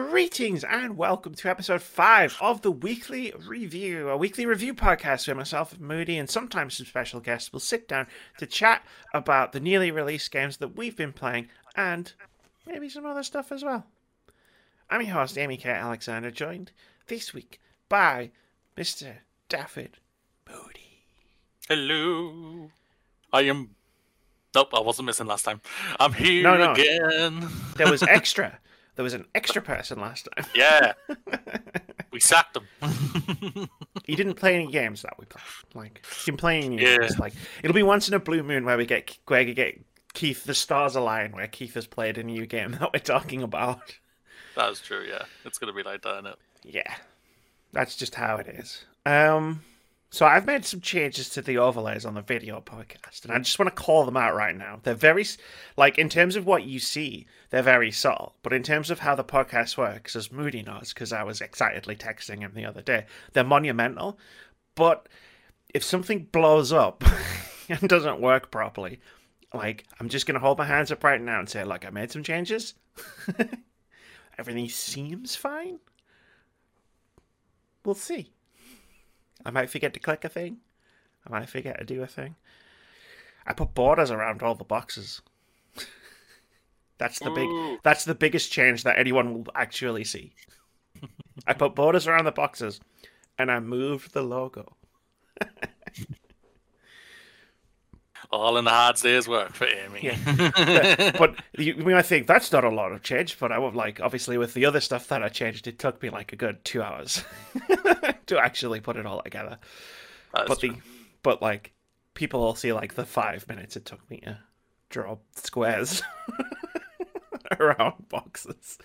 Greetings and welcome to episode 5 of the Weekly Review, a weekly review podcast where myself, Moody, and sometimes some special guests will sit down to chat about the newly released games that we've been playing and maybe some other stuff as well. I'm your host, Amy K. Alexander, joined this week by Mr. Daffod Moody. Hello. I am. Nope, I wasn't missing last time. I'm here No, no. again. There was extra. There was an extra person last time. Yeah, we sacked him. He didn't play any games that we played. Like, he didn't play any Yeah. games. Like, it'll be once in a blue moon where we get where we get Keith. The stars align where Keith has played a new game that we're talking about. That's true. Yeah, it's gonna be like that, isn't it? Yeah, that's just how it is. Um, so I've made some changes to the overlays on the video podcast, and I just want to call them out right now. They're very, like, in terms of what you see, they're very subtle, but in terms of how the podcast works, as Moody knows, because I was excitedly texting him the other day, they're monumental. But if something blows up and doesn't work properly, like, I'm just gonna hold my hands up right now and say, like, I made some changes. Everything seems fine. We'll see. I might forget to click a thing. I might forget to do a thing. I put borders around all the boxes. that's the big Ooh. that's the biggest change that anyone will actually see. I put borders around the boxes and I moved the logo. All in the hard day's work for Amy. Yeah. but you, you might think that's not a lot of change, but I would like obviously with the other stuff that I changed, it took me like a good two hours to actually put it all together. That's but true. the but like people will see like the five minutes it took me to draw squares around boxes.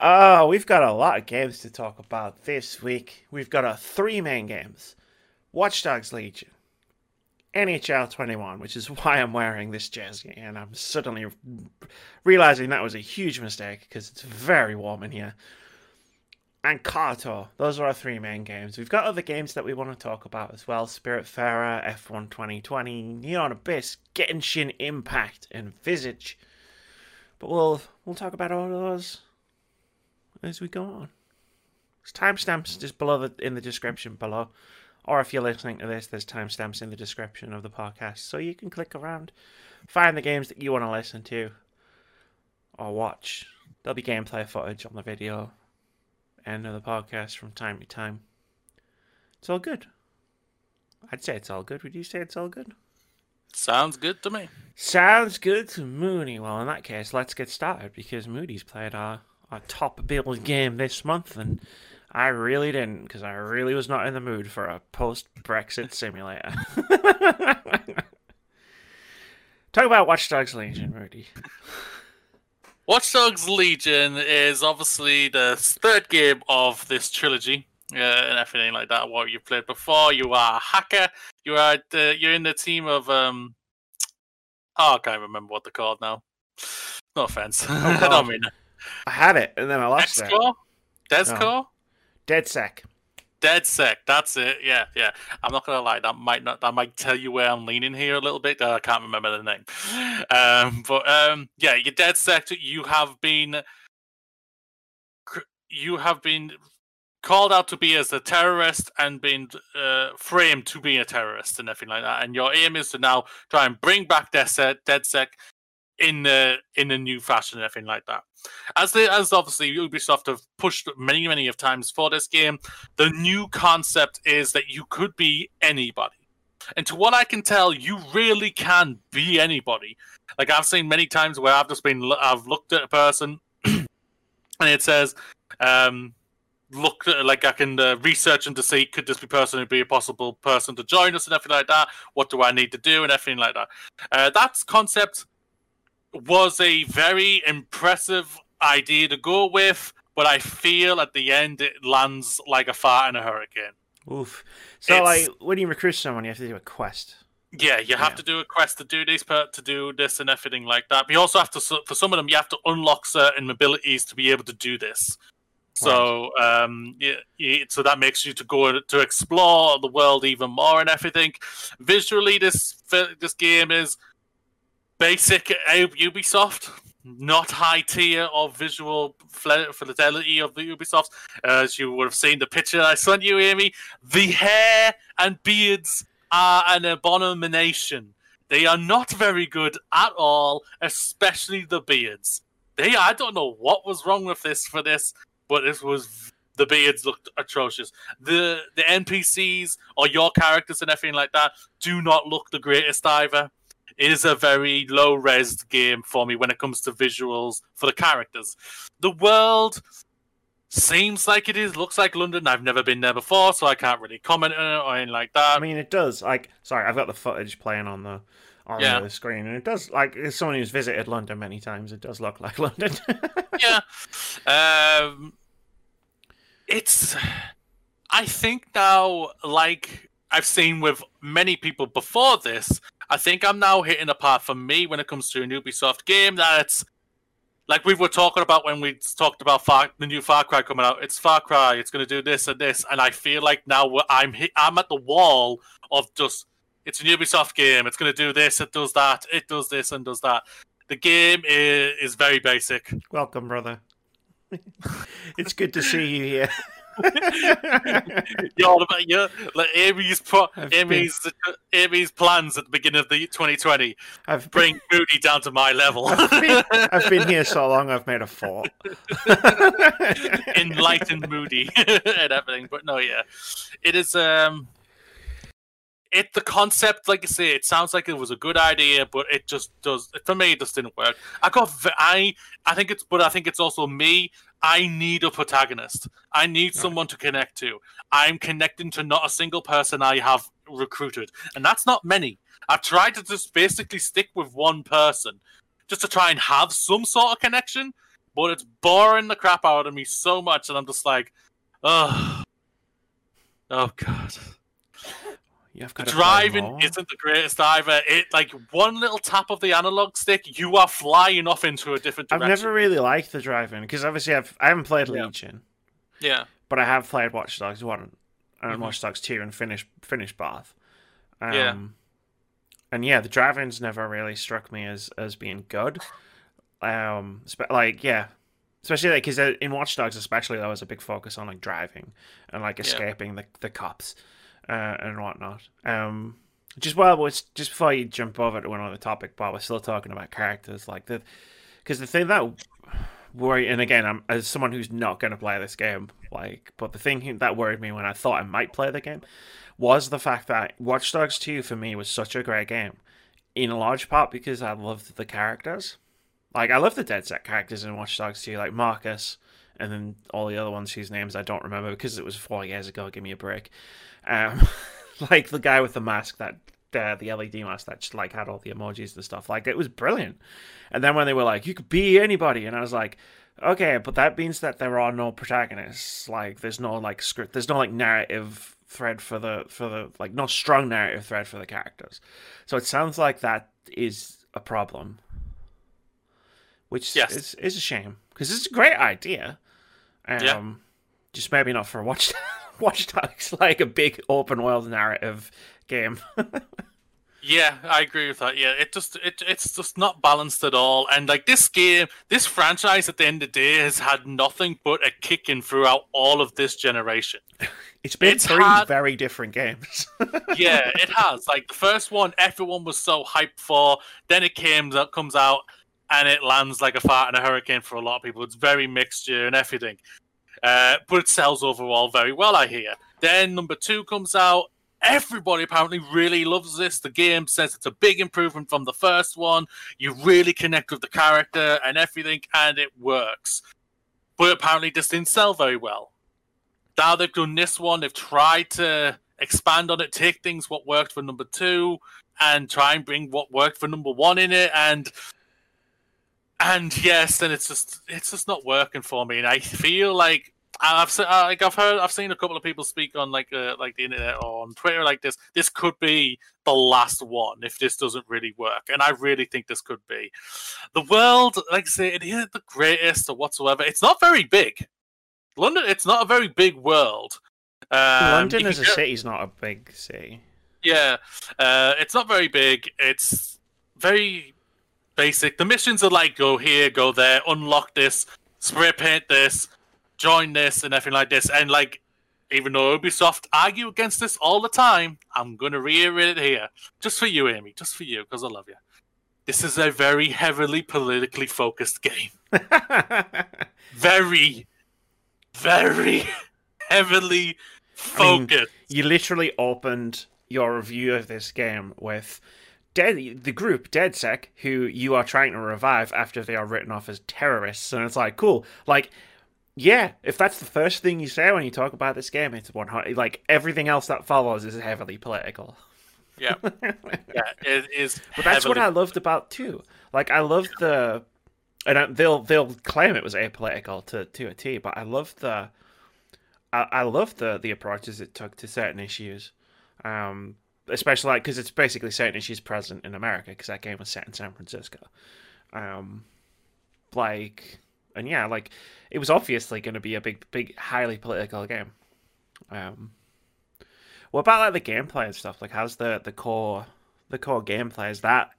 Oh, we've got a lot of games to talk about this week. We've got our three main games: Watch Dogs Legion, NHL 21, which is why I'm wearing this jersey, and I'm suddenly realizing that was a huge mistake because it's very warm in here and Carto. Those are our three main games. We've got other games that we want to talk about as well. Spiritfarer, F1 2020, Neon Abyss, Genshin Impact, and Visage. But we'll we'll talk about all of those as we go on. Timestamps just below the in the description below. Or if you're listening to this, there's timestamps in the description of the podcast. So you can click around, find the games that you want to listen to or watch. There'll be gameplay footage on the video end of the podcast from time to time. It's all good. I'd say it's all good. Would you say it's all good? Sounds good to me. Sounds good to Mooney. Well, in that case, let's get started because Moody's played our, our top build game this month, and I really didn't because I really was not in the mood for a post Brexit simulator. Talk about Watch Dogs Legion, Moody. Watch Dogs Legion is obviously the third game of this trilogy. Uh, and everything like that. What you played before, you are a hacker. You are the, you're in the team of um. Oh, I can't remember what they're called now. No offense. I don't mean I had it, and then I lost it. Descore. DedSec. Dead Sec. That's it. Yeah, yeah. I'm not gonna lie. That might not. That might tell you where I'm leaning here a little bit. I can't remember the name. Um, but um, yeah, DedSec. You have been. You have been called out to be as a terrorist and been uh, framed to be a terrorist and everything like that. And your aim is to now try and bring back DedSec, DedSec in the in a new fashion and everything like that. As the as obviously Ubisoft have pushed many many of times for this game, the new concept is that you could be anybody. And to what I can tell, you really can be anybody. Like I've seen many times where I've just been I've looked at a person and it says um look like I can uh, research and to see could this be person who be a possible person to join us and everything like that. What do I need to do and everything like that. Uh, that concept was a very impressive idea to go with, but I feel at the end it lands like a fart in a hurricane. Oof. So, It's- like, when you recruit someone, you have to do a quest. Yeah, you have Yeah. to do a quest to do this, per- to do this, and everything like that. But you also have to, for some of them, you have to unlock certain abilities to be able to do this. So, um, yeah, yeah, so that makes you to go to explore the world even more and everything. Visually, this this game is basic Ubisoft. not high tier of visual fidelity of the Ubisoft. As you would have seen the picture I sent you, Amy, the hair and beards are an abomination. They are not very good at all, especially the beards. They, I don't know what was wrong with this for this, but it was the beards looked atrocious. The the NPCs or your characters and everything like that do not look the greatest either. It is a very low res game for me when it comes to visuals for the characters. The world seems like it is, looks like London. I've never been there before, so I can't really comment on it or anything like that. I mean, it does. Like, sorry, I've got the footage playing on the on yeah. the screen, and it does. Like, as someone who's visited London many times, it does look like London. yeah. Um, it's. I think now, like I've seen with many people before this, I think I'm now hitting a part for me when it comes to an Ubisoft game that's like we were talking about when we talked about Far, the new Far Cry coming out. It's Far Cry. It's going to do this and this, and I feel like now I'm hit, I'm at the wall of just it's an Ubisoft game. It's going to do this. It does that. It does this and does that. The game is, is very basic. Welcome, brother. it's good to see you here. About your like Amy's pro, Amy's Amy's plans at the beginning of the 2020. I've bring been, Moody down to my level. I've been, I've been, here so long. I've made a fort. Enlightened Moody and everything, but no, yeah, it is. Um, it the concept, like I say, it sounds like it was a good idea, but it just does for me. It just didn't work. I got I I think it's, but I think it's also me. I need a protagonist. I need someone to connect to. I'm connecting to not a single person I have recruited, and that's not many. I've tried to just basically stick with one person, just to try and have some sort of connection, but it's boring the crap out of me so much, and I'm just like, oh, oh god. You've got driving isn't the greatest either. It like one little tap of the analog stick, you are flying off into a different direction. I've never really liked the driving because obviously I've I haven't played yeah. Legion. Yeah. But I have played Watch Dogs one and mm-hmm. Watch Dogs two and finished finished Bath. Um, yeah. And yeah, the driving's never really struck me as as being good. Um, like yeah, especially like because uh, in Watch Dogs, especially there was a big focus on like driving and like escaping yeah. the the cops uh, and whatnot. Um, just while was just before you jump over to another topic, while we're still talking about characters, like the because the thing that worry, and again, I'm as someone who's not going to play this game, like, but the thing that worried me when I thought I might play the game was the fact that Watch Dogs 2 for me was such a great game, in a large part because I loved the characters. Like, I love the DedSec characters in Watch Dogs 2, like Marcus, and then all the other ones whose names I don't remember because it was four years ago. Give me a break. Um, like the guy with the mask that uh, the LED mask that just like had all the emojis and stuff. Like it was brilliant. And then when they were like, you could be anybody, and I was like, okay, but that means that there are no protagonists. Like there's no like script. There's no like narrative thread for the for the like no strong narrative thread for the characters. So it sounds like that is a problem, which yes. is is a shame because it's a great idea. Um, yeah. Just maybe not for Watch Watch Dogs, like a big open world narrative game. yeah, I agree with that. Yeah, it just it it's just not balanced at all. And like this game, this franchise at the end of the day has had nothing but a kicking throughout all of this generation. It's been it's three had, very different games. yeah, it has. Like the first one, everyone was so hyped for. Then it came that comes out and it lands like a fart in a hurricane for a lot of people. It's very mixture and everything. Uh, but it sells overall very well, I hear. Then number two comes out. Everybody apparently really loves this. The game says it's a big improvement from the first one. You really connect with the character and everything, and it works. But apparently, this didn't sell very well. Now they've done this one, they've tried to expand on it, take things what worked for number two, and try and bring what worked for number one in it. And and yes, then it's just it's just not working for me, and I feel like I've like I've heard I've seen a couple of people speak on like uh, like the internet or on Twitter like this. This could be the last one if this doesn't really work, and I really think this could be. The world, like I say, it isn't the greatest or whatsoever. It's not very big. London, it's not a very big world. Um, London as a city is not a big city. Yeah, uh, it's not very big. It's very basic. The missions are like go here, go there, unlock this, spray paint this, join this, and everything like this. And like, even though Ubisoft argue against this all the time, I'm gonna reiterate it here, just for you, Amy, just for you, because I love you. This is a very heavily politically focused game. very, very heavily focused. I mean, you literally opened your review of this game with Dead, the group DedSec, who you are trying to revive after they are written off as terrorists, and it's like cool, like yeah, if that's the first thing you say when you talk about this game, it's one hundred. Like everything else that follows is heavily political. Yeah, yeah, it is. But that's what I loved about two. Like I love the, and they'll they'll claim it was apolitical to to a T. But I love the, I, I love the the approaches it took to certain issues. Um, especially like because it's basically certain issues present in America because that game was set in San Francisco. Um, like, and yeah, like it was obviously going to be a big, big, highly political game. Um, what about like the gameplay and stuff? Like, how's the the core the core gameplay? Is that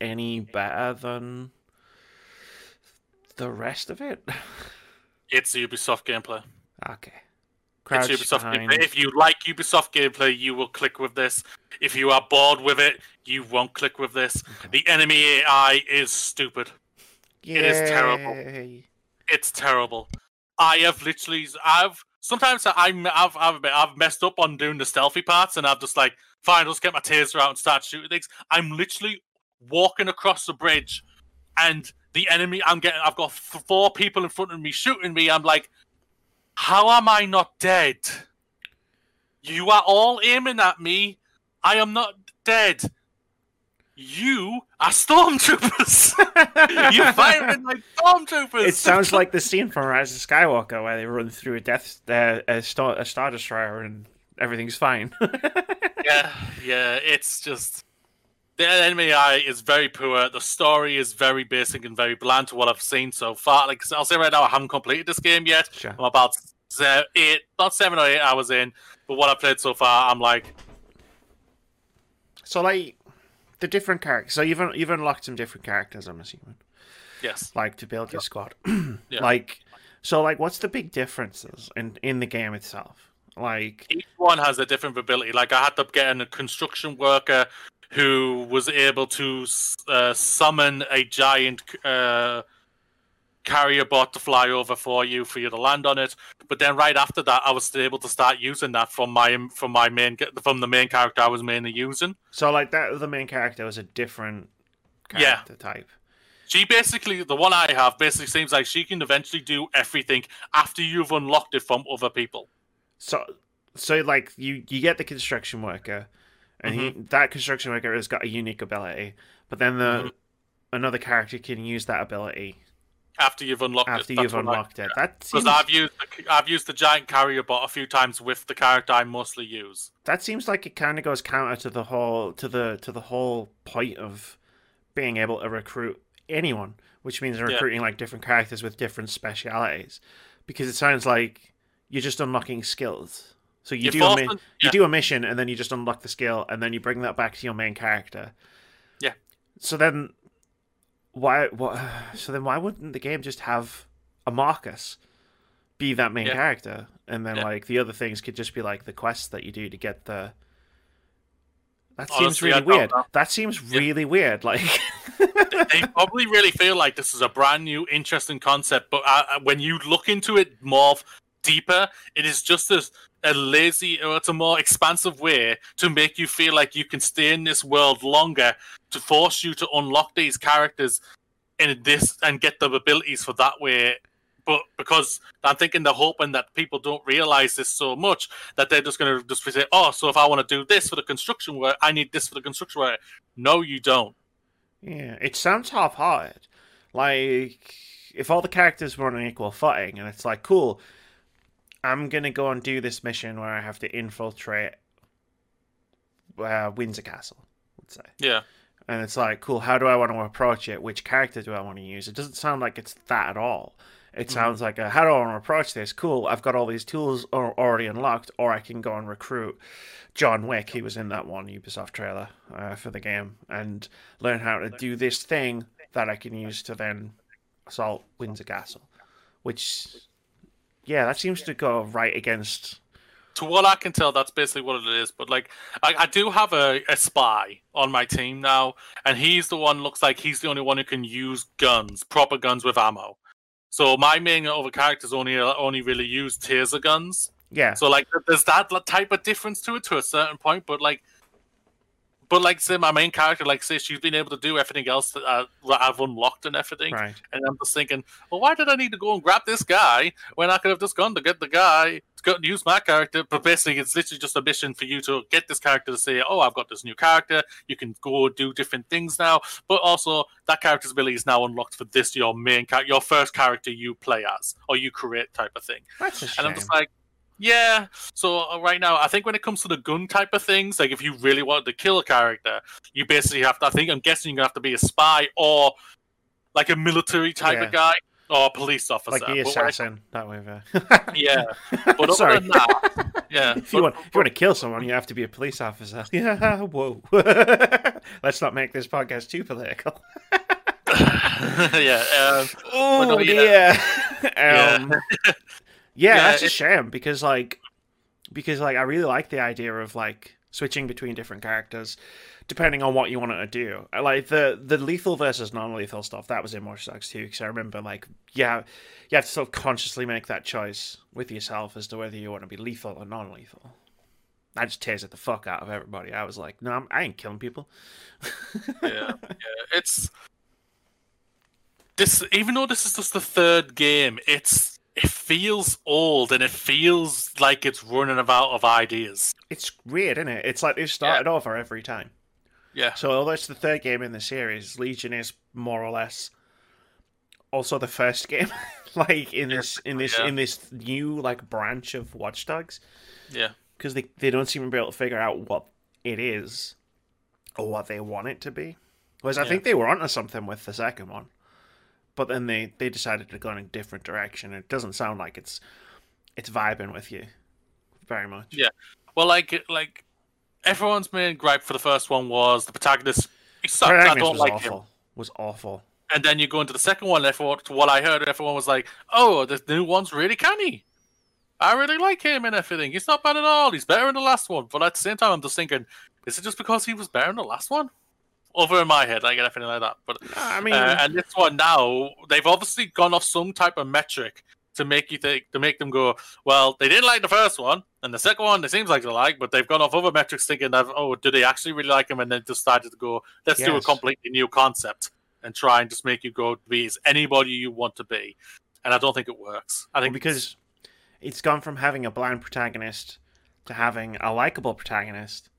any better than the rest of it? It's Ubisoft gameplay. Okay. Crouch it's Ubisoft behind. gameplay. If you like Ubisoft gameplay, you will click with this. If you are bored with it, you won't click with this. Okay. The enemy AI is stupid. Yay. It is terrible. It's terrible. I have literally, I've sometimes I'm, I've, I've, I've messed up on doing the stealthy parts, and I've just like, fine, let's get my taser out and start shooting things. I'm literally walking across the bridge, and the enemy, I'm getting, I've got four people in front of me shooting me. I'm like, how am I not dead? You are all aiming at me. I am not dead. You are stormtroopers. You're firing like stormtroopers. It sounds like the scene from Rise of Skywalker where they run through a death uh, a star a star destroyer and everything's fine. yeah, yeah. It's just the enemy AI is very poor. The story is very basic and very bland to what I've seen so far. Like I'll say right now, I haven't completed this game yet. Sure. I'm about eight, about seven or eight hours in. But what I've played so far, I'm like. So like the different characters. So you've you've unlocked some different characters. I'm assuming. Yes. Like to build your squad. yeah. Like so, like, what's the big differences in in the game itself? Like each one has a different ability. Like I had to get a construction worker who was able to uh, summon a giant uh, carrier bot to fly over for you for you to land on it. But then right after that, I was able to start using that from my from my main from the main character I was mainly using. So like that, the main character was a different character yeah. type. She basically, the one I have, basically seems like she can eventually do everything after you've unlocked it from other people. So, so like you you get the construction worker, and mm-hmm. he that construction worker has got a unique ability, but then the mm-hmm. another character can use that ability after you've unlocked after it. After you've unlocked it. That seems... Because I've used the, I've used the giant carrier bot a few times with the character I mostly use. That seems like it kind of goes counter to the whole to the to the whole point of being able to recruit anyone, which means recruiting yeah. like different characters with different specialities. Because it sounds like you're just unlocking skills. So you, do a mi- yeah. you do a mission and then you just unlock the skill and then you bring that back to your main character. Yeah. So then why what so then why wouldn't the game just have a Marcus be that main yeah. character and then yeah. like the other things could just be like the quests that you do to get the that seems Honestly, really weird. That seems really yeah. weird. Like they probably really feel like this is a brand new, interesting concept. But uh, uh when you look into it more deeper, it is just as a lazy or it's a more expansive way to make you feel like you can stay in this world longer to force you to unlock these characters in this and get the abilities for that way but because I'm thinking they're hoping that people don't realize this so much that they're just going to just say, "Oh, so if I want to do this for the construction work, I need this for the construction work." No, you don't. Yeah, it sounds half-hearted. Like if all the characters were on an equal footing, and it's like, cool, I'm gonna go and do this mission where I have to infiltrate uh, Windsor Castle. Let's say. Yeah. And it's like, cool. How do I want to approach it? Which character do I want to use? It doesn't sound like it's that at all. It mm-hmm. sounds like, a, how do I want to approach this? Cool. I've got all these tools already unlocked, or I can go and recruit John Wick. He was in that one Ubisoft trailer uh, for the game, and learn how to do this thing that I can use to then assault Windsor Castle, which, yeah, that seems to go right against. To what I can tell, that's basically what it is. But like, I, I do have a, a spy on my team now, and he's the one. Looks like he's the only one who can use guns, proper guns with ammo. So my main other characters only only really use taser guns. Yeah. So like, there's that type of difference to it to a certain point, but like, but like say my main character, like say she's been able to do everything else that, uh, that I've unlocked and everything, Right. and I'm just thinking, well, why did I need to go and grab this guy when I could have just gone to get the guy to go and use my character? But basically, it's literally just a mission for you to get this character to say, oh, I've got this new character. You can go do different things now, but also that character's ability is now unlocked for this your main character, your first character you play as or you create type of thing. That's a shame. And I'm just like, yeah. So uh, right now, I think when it comes to the gun type of things, like if you really wanted to kill a character, you basically have to. I think I'm guessing you're gonna have to be a spy or like a military type Yeah. of guy or a police officer. like the But assassin. That way. yeah. But other Sorry. than that, yeah. if you want, if you want to kill someone, you have to be a police officer. Yeah. Whoa. Let's not make this podcast too political. yeah. Um, Oh no, dear. yeah. um, yeah, Yeah, that's a it- shame because like because like I really like the idea of like switching between different characters depending on what you want to do. Uh, like the the lethal versus non-lethal stuff that was in Watch Dogs two because I remember like yeah you have to sort of consciously make that choice with yourself as to whether you want to be lethal or non-lethal. I just tasered the fuck out of everybody. I was like, no, I'm, I ain't killing people. yeah, yeah. It's this. Even though this is just the third game, it's it feels old and it feels like it's running out of ideas. It's weird, isn't it? It's like they've started over every time. Yeah, So although it's the third game in the series, Legion is more or less also the first game, like in this in this Yeah. in this new like branch of Watch Dogs, yeah, because they they don't seem to be able to figure out what it is or what they want it to be. Whereas I Yeah. think they were onto something with the second one, but then they they decided to go in a different direction. It doesn't sound like it's it's vibing with you very much. Yeah. Well, like like everyone's main gripe for the first one was the protagonist. He sucked. I don't was like awful. him. Was awful. And then you go into the second one. Everyone, to what I heard, everyone was like, "Oh, this new one's really canny. I really like him and everything. He's not bad at all. He's better than the last one." But at the same time, I'm just thinking, is it just because he was better in the last one? Over in my head, I get everything like that. But I mean, uh, and this one now, they've obviously gone off some type of metric to make you think to make them go, well, they didn't like the first one, and the second one, it seems like they like, but they've gone off other metrics thinking that, oh, do they actually really like him? And then decided to go, let's do a completely new concept and try and just make you go be as anybody you want to be. And I don't think it works. I Well, think because it's gone from having a blind protagonist to having a likable protagonist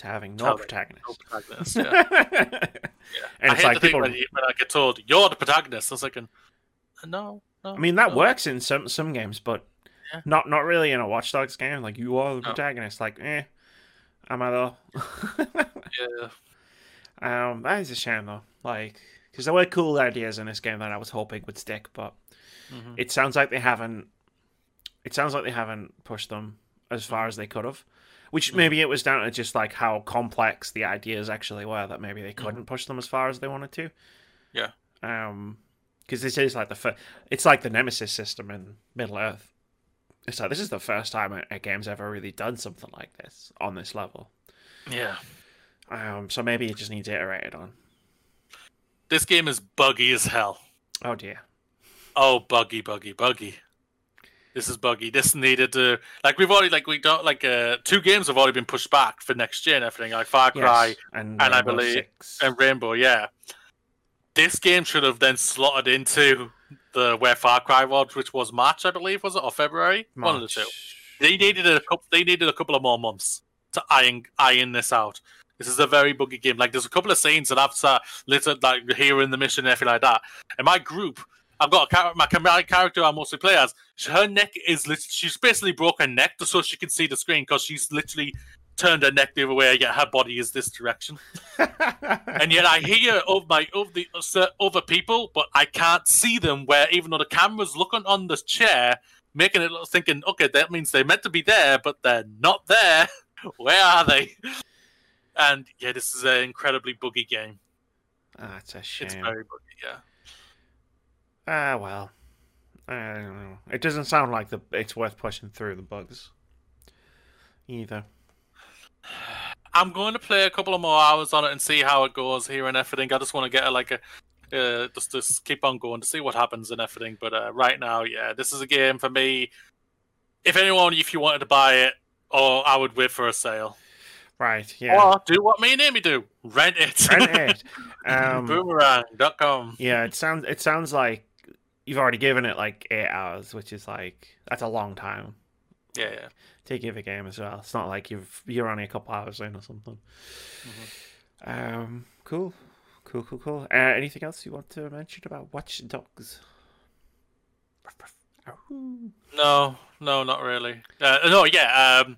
to having no protagonist. no protagonist, yeah. And I it's like people. when, you, when I get told you're the protagonist. I was like, no, no. I mean, that no. works in some some games, but Yeah. not not really in a Watch Dogs game. Like you are the No. protagonist. Like, eh, am I though? Yeah. um, that is a shame though. Like, because there were cool ideas in this game that I was hoping would stick, but Mhm. it sounds like they haven't. It sounds like they haven't pushed them as far as they could have. Which maybe it was down to just like how complex the ideas actually were that maybe they couldn't push them as far as they wanted to. Yeah. Um, because this is like the fir- it's like the Nemesis system in Middle Earth. It's like this is the first time a, a game's ever really done something like this on this level. Yeah. Um, so maybe it just needs iterated on. This game is buggy as hell. Oh dear. Oh, buggy, buggy, buggy. This is buggy. This needed to like we've already like we don't like uh two games have already been pushed back for next gen. Everything like Far Cry Yes, and, and I believe- Six. and Rainbow. Yeah, this game should have then slotted into the where Far Cry was, which was March, I believe, was it or February? One of the two. They needed a couple. They needed a couple of more months to iron iron this out. This is a very buggy game. Like there's a couple of scenes that I've sat little like here in the mission and everything like that. And my group, I've got a char- my, char- character I mostly play as. Her neck is lit- she's basically broke her neck just so she can see the screen because she's literally turned her neck the other way. Yet her body is this direction. and yet I hear of my of the uh, other people, but I can't see them. Where even though the camera's looking on the chair, making it look, thinking, okay, that means they're meant to be there, but they're not there. Where are they? And yeah, this is an incredibly buggy game. That's a shame. It's very buggy, yeah. Ah, well. I don't know. It doesn't sound like the it's worth pushing through the bugs either. I'm going to play a couple of more hours on it and see how it goes here and everything. I just want to get a, like a uh, just just keep on going to see what happens and everything. But uh, right now, yeah, this is a game for me. If anyone, if you wanted to buy it, or I would wait for a sale. Right. Yeah. Or do what me and Amy do: rent it. Rent it. Um, Boomerang.com. Yeah, it sounds it sounds like you've already given it like eight hours, which is like that's a long time Yeah, yeah. to give a game as well. It's not like you've you're only a couple hours in or something. Um, cool, cool, cool, cool. Uh, anything else you want to mention about Watch Dogs? No, no, not really. Uh, no, yeah. Um,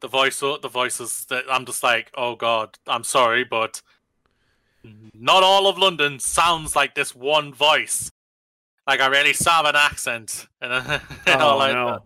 the voice, the voices that I'm just like, oh god, I'm sorry, but not all of London sounds like this one voice. Like a really an accent, and, and oh, all Oh like no, that.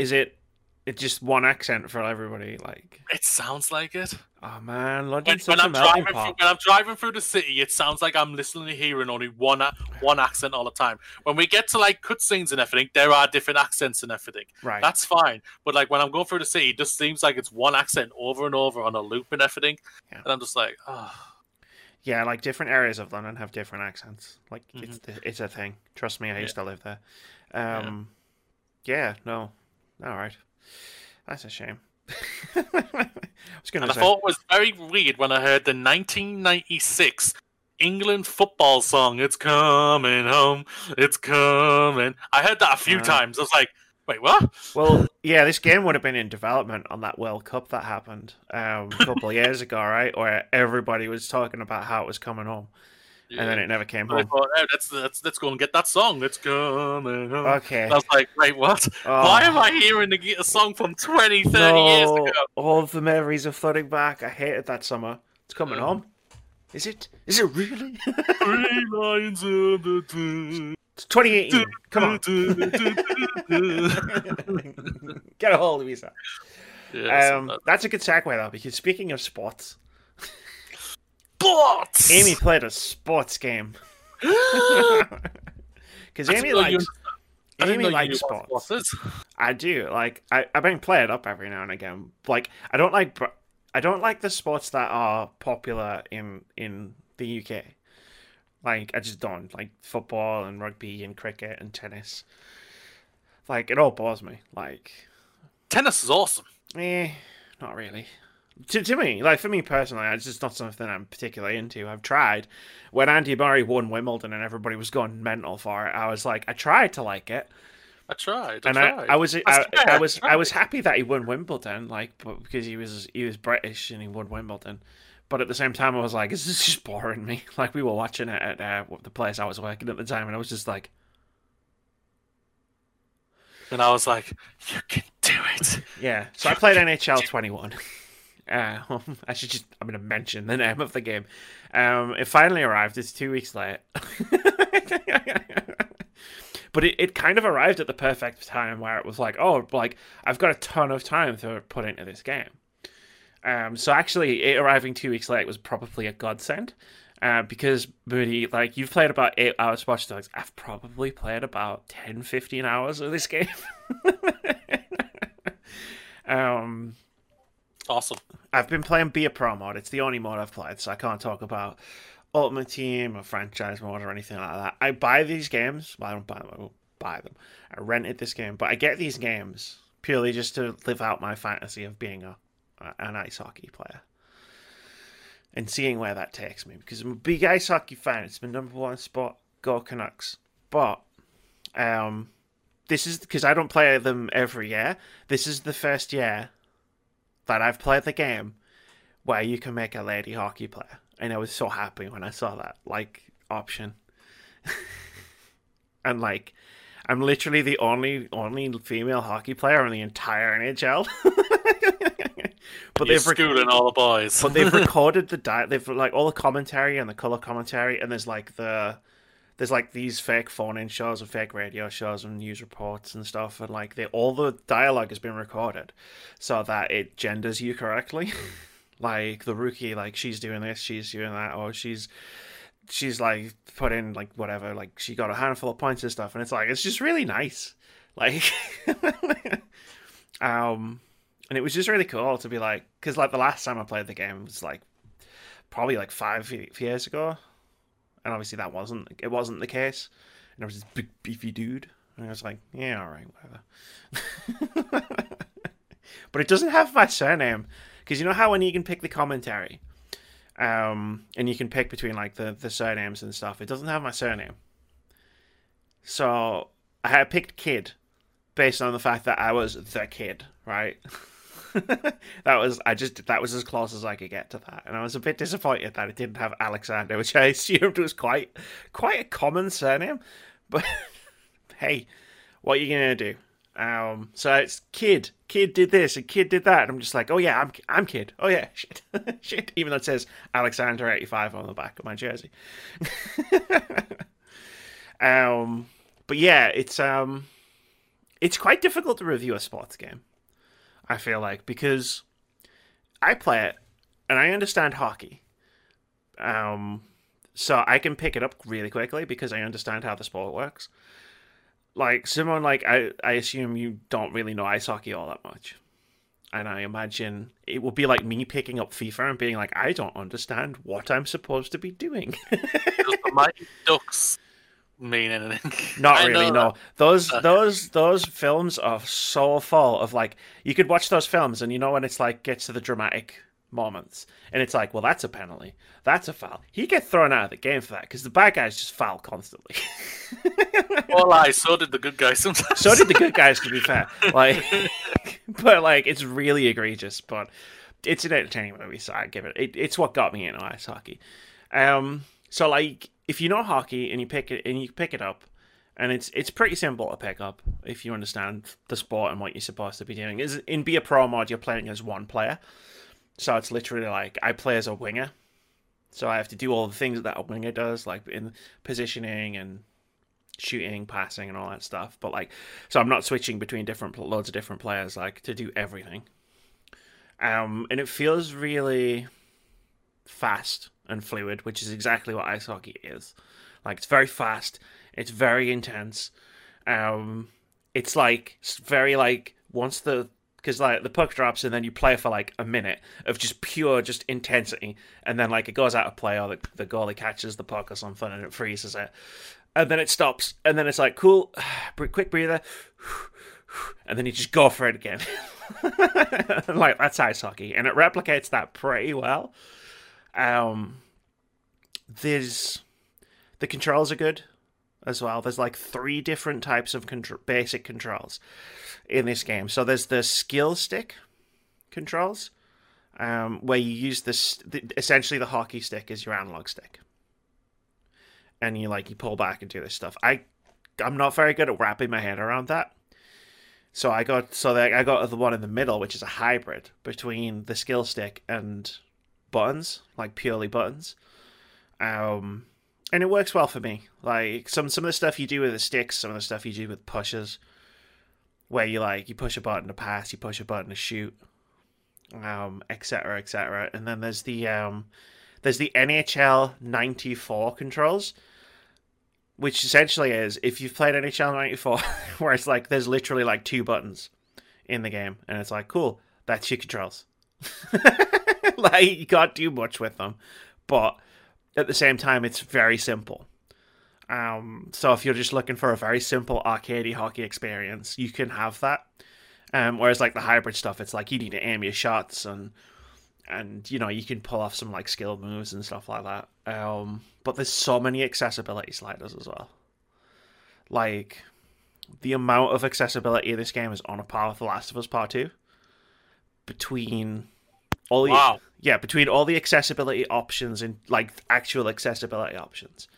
is it? It's just one accent for everybody. Like, It sounds like it. oh man, When, London's when a I'm driving through, when I'm driving through the city, it sounds like I'm listening to hearing only one one accent all the time. When we get to like cutscenes and everything, there are different accents and everything. Right. That's fine. But like when I'm going through the city, it just seems like it's one accent over and over on a loop and everything. Yeah. And I'm just like, oh, Yeah, like different areas of London have different accents. Like Mm-hmm. it's it's a thing. Trust me, I used to live there. Um, yeah. no, all right, that's a shame. I was gonna and I thought it was very weird when I heard the 1996 England football song. It's coming home. It's coming. I heard that a few Uh. times. I was like, wait, what? well, yeah, this game would have been in development on that World Cup that happened um, a couple of years ago, right? Where everybody was talking about how it was coming home, and then it never came I home. thought, oh, let's, let's, let's go and get that song. It's coming home. Okay. And I was like, wait, what? Oh. Why am I hearing a song from 20, 30 years ago? all of the memories are flooding back. I hated that summer. It's coming Yeah. home. Is it? Is it really? Three lines of the. It's 2018. Come on. Get a hold of. Yes, Um, that's a good segue though, because speaking of sports, sports. Amy played a sports game. Because Amy didn't know you likes, I Amy likes sports. sports. I do like. I I've been playing up every now and again. Like I don't like. I don't like the sports that are popular in in the UK. Like I just don't like football and rugby and cricket and tennis. Like it all bores me. Like Tennis is awesome. Eh, not really. To, to me, like for me personally, it's just not something I'm particularly into. I've tried. When Andy Murray won Wimbledon and everybody was going mental for it, I was like, I tried to like it, I tried. I and I, tried. I was, I, fair, I was, I was happy that he won Wimbledon, like, but because he was, he was British and he won Wimbledon. But at the same time, I was like, "Is this is just boring me. Like we were watching it at uh, the place I was working at the time, and I was just like, and I was like, you can do it. Yeah, so I played NHL 21. Uh, I should just, I'm going to mention the name of the game. Um, it finally arrived. It's two weeks late. but it, it kind of arrived at the perfect time where it was like, oh, like, I've got a ton of time to put into this game. Um, so actually, it arriving two weeks late was probably a godsend. Uh, because, Moody, like, you've played about eight hours Watch Dogs. I've probably played about 10, 15 hours of this game. um, Awesome. I've been playing Be a Pro mode. It's the only mode I've played, so I can't talk about Ultimate Team or franchise mode or anything like that. I buy these games. Well, I don't buy them. I buy them. I rented this game, but I get these games purely just to live out my fantasy of being a an ice hockey player and seeing where that takes me. Because I'm a big ice hockey fan. It's my number one sport. Go Canucks. But um, this is because I don't play them every year. This is the first year that I've played the game where you can make a lady hockey player. And I was so happy when I saw that like option. and like I'm literally the only only female hockey player in the entire NHL. but You're they've schooling all the boys. but they've recorded the di- they've like all the commentary and the color commentary and there's like the there's like these fake phone in shows and fake radio shows and news reports and stuff and like they all the dialogue has been recorded so that it genders you correctly like the rookie like she's doing this she's doing that or she's she's like put in like whatever, like she got a handful of points and stuff, and it's like it's just really nice, like, um, and it was just really cool to be like, because like the last time I played the game was like probably like five years ago, and obviously that wasn't it wasn't the case, and there was this big beefy dude, and I was like, yeah, all right, whatever. but it doesn't have my surname because you know how when you can pick the commentary um, and you can pick between like the the surnames and stuff. It doesn't have my surname, so I had picked kid based on the fact that I was the kid, right? that was I just that was as close as I could get to that, and I was a bit disappointed that it didn't have Alexander, which I assumed was quite quite a common surname. But hey, what are you gonna do? Um, so it's kid, kid did this and kid did that. And I'm just like, oh yeah, I'm I'm kid. Oh yeah, shit, shit. Even though it says Alexander 85 on the back of my jersey. um, but yeah, it's um, it's quite difficult to review a sports game. I feel like because I play it and I understand hockey. Um, so I can pick it up really quickly because I understand how the sport works like someone like I, I assume you don't really know ice hockey all that much. And I imagine it would be like me picking up FIFA and being like, I don't understand what I'm supposed to be doing. The Mighty Ducks mean anything? Not really, no. Those those those films are so full of like you could watch those films and you know when it's like gets to the dramatic moments. And it's like, well, that's a penalty. That's a foul. He gets thrown out of the game for that because the bad guys just foul constantly. well, I so did the good guys sometimes. so did the good guys, to be fair. Like, but like, it's really egregious. But it's an entertaining movie, so I give it. it it's what got me into ice hockey. Um, so like, if you know hockey and you pick it and you pick it up, and it's it's pretty simple to pick up if you understand the sport and what you're supposed to be doing. Is in be a pro mod, you're playing as one player. So it's literally like I play as a winger. So I have to do all the things that a winger does, like in positioning and shooting, passing, and all that stuff. But like, so I'm not switching between different loads of different players, like to do everything. Um, and it feels really fast and fluid, which is exactly what ice hockey is. Like it's very fast, it's very intense. Um, it's like it's very like once the because like the puck drops and then you play for like a minute of just pure just intensity and then like it goes out of play or the, the goalie catches the puck or something and it freezes it and then it stops and then it's like cool quick breather and then you just go for it again like that's ice hockey and it replicates that pretty well um there's the controls are good as well there's like three different types of contr- basic controls in this game. So there's the skill stick controls, um, where you use this essentially the hockey stick is your analog stick, and you like you pull back and do this stuff. I I'm not very good at wrapping my head around that. So I got so I got the one in the middle, which is a hybrid between the skill stick and buttons, like purely buttons. Um, and it works well for me. Like some some of the stuff you do with the sticks, some of the stuff you do with pushes, where you like you push a button to pass, you push a button to shoot, um, etc. etc. And then there's the um, there's the NHL '94 controls, which essentially is if you've played NHL '94, where it's like there's literally like two buttons in the game, and it's like cool, that's your controls. like you can't do much with them, but at the same time, it's very simple. Um, so if you're just looking for a very simple arcadey hockey experience, you can have that. Um, whereas like the hybrid stuff, it's like you need to aim your shots and and you know you can pull off some like skill moves and stuff like that. Um, but there's so many accessibility sliders as well. Like the amount of accessibility this game is on a par with The Last of Us Part Two. Between all the wow. yeah, between all the accessibility options and like actual accessibility options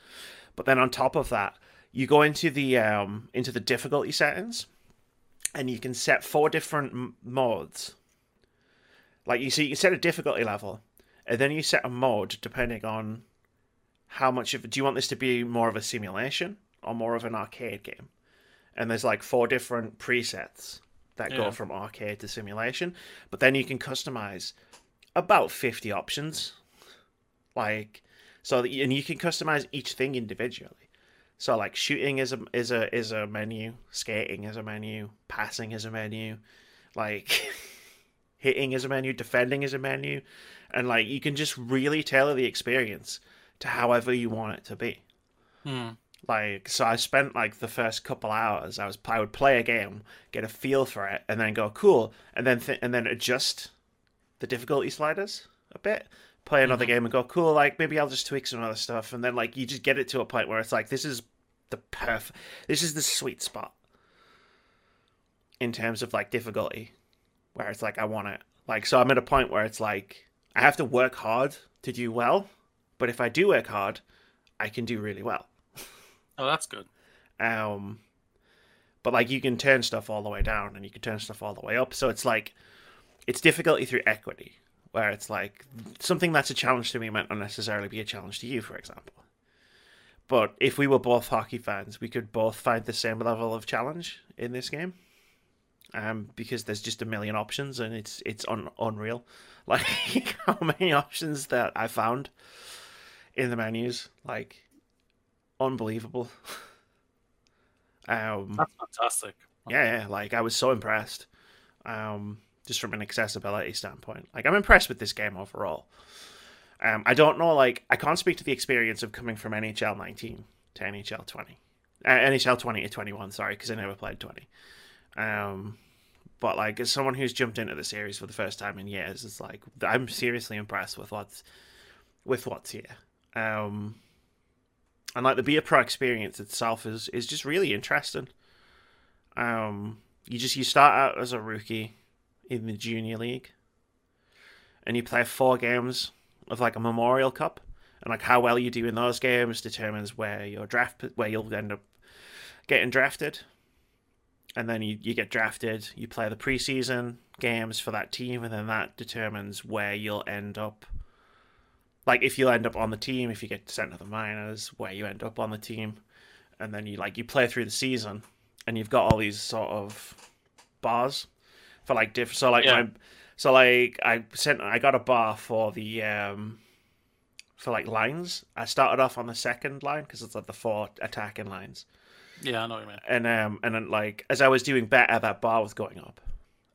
but then on top of that, you go into the um, into the difficulty settings, and you can set four different m- modes. Like you see, you can set a difficulty level, and then you set a mode depending on how much of. Do you want this to be more of a simulation or more of an arcade game? And there's like four different presets that yeah. go from arcade to simulation, but then you can customize about 50 options. Like So that, and you can customize each thing individually. So like shooting is a is a is a menu, skating is a menu, passing is a menu, like hitting is a menu, defending is a menu, and like you can just really tailor the experience to however you want it to be. Hmm. Like so, I spent like the first couple hours. I was I would play a game, get a feel for it, and then go cool, and then th- and then adjust the difficulty sliders a bit. Play another Mhm. game and go cool. Like maybe I'll just tweak some other stuff, and then like you just get it to a point where it's like this is the perfect. This is the sweet spot in terms of like difficulty, where it's like I want it. Like so, I'm at a point where it's like I have to work hard to do well, but if I do work hard, I can do really well. Oh, that's good. Um, but like you can turn stuff all the way down and you can turn stuff all the way up. So it's like it's difficulty through equity, where it's like something that's a challenge to me might not necessarily be a challenge to you, for example. But if we were both hockey fans, we could both find the same level of challenge in this game. Um, because there's just a million options and it's it's un- unreal. Like how many options that I found in the menus, like unbelievable. Um, That's fantastic. yeah, yeah, like I was so impressed. Um, just from an accessibility standpoint, like I'm impressed with this game overall. Um, I don't know, like I can't speak to the experience of coming from NHL 19 to NHL 20, uh, NHL 20 to 21. Sorry, because I never played 20. Um, but like as someone who's jumped into the series for the first time in years, it's like I'm seriously impressed with what's with what's here. Um, and like the Be a Pro experience itself is is just really interesting. Um, you just you start out as a rookie in the junior league, and you play four games of like a Memorial Cup, and like how well you do in those games determines where your draft where you'll end up getting drafted. And then you, you get drafted, you play the preseason games for that team, and then that determines where you'll end up. Like if you'll end up on the team, if you get sent to the minors, where you end up on the team, and then you like you play through the season, and you've got all these sort of bars for like different. So like Yeah. my, so like I sent I got a bar for the um for like lines. I started off on the second line because it's like the four attacking lines, Yeah, I know what you mean. and um and then like as I was doing better, that bar was going up,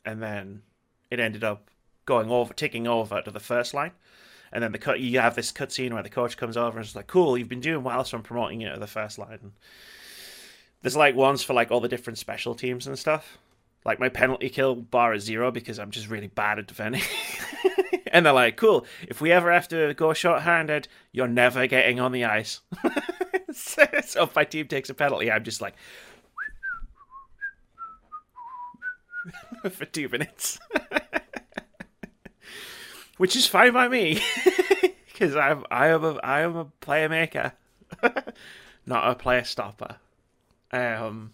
and then it ended up going over, ticking over to the first line. And then the cut, you have this cutscene where the coach comes over and is like, "Cool, you've been doing well, so I'm promoting you to the first line." And there's like ones for like all the different special teams and stuff. Like my penalty kill bar is zero because I'm just really bad at defending. and they're like, "Cool, if we ever have to go short-handed, you're never getting on the ice." so if my team takes a penalty, I'm just like for two minutes, which is fine by me because I'm I am a I am a player maker, not a player stopper. Um,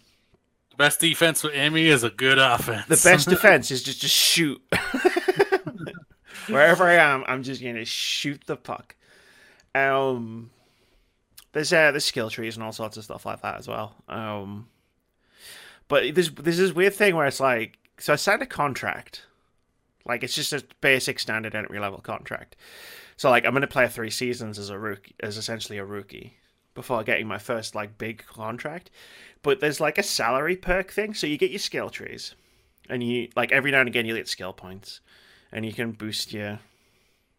best defense for Amy is a good offense. the best defense is just just shoot. Wherever I am, I'm just gonna shoot the puck. Um, there's uh, there's skill trees and all sorts of stuff like that as well. Um, but there's there's this weird thing where it's like, so I signed a contract, like it's just a basic standard entry level contract. So like I'm gonna play three seasons as a rookie, as essentially a rookie, before getting my first like big contract. But there's like a salary perk thing, so you get your skill trees, and you like every now and again you get skill points, and you can boost your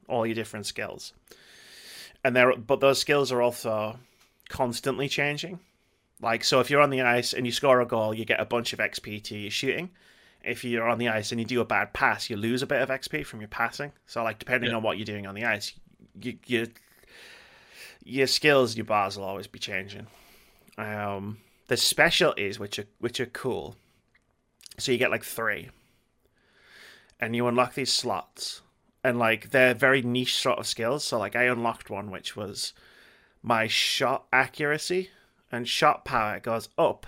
all your different skills. And there, but those skills are also constantly changing. Like so, if you're on the ice and you score a goal, you get a bunch of XP to your shooting. If you're on the ice and you do a bad pass, you lose a bit of XP from your passing. So, like depending Yeah. on what you're doing on the ice, you, you your skills, your bars will always be changing. Um, the specialties, which are which are cool. So you get like three, and you unlock these slots, and like they're very niche sort of skills. So like I unlocked one which was my shot accuracy and shot power goes up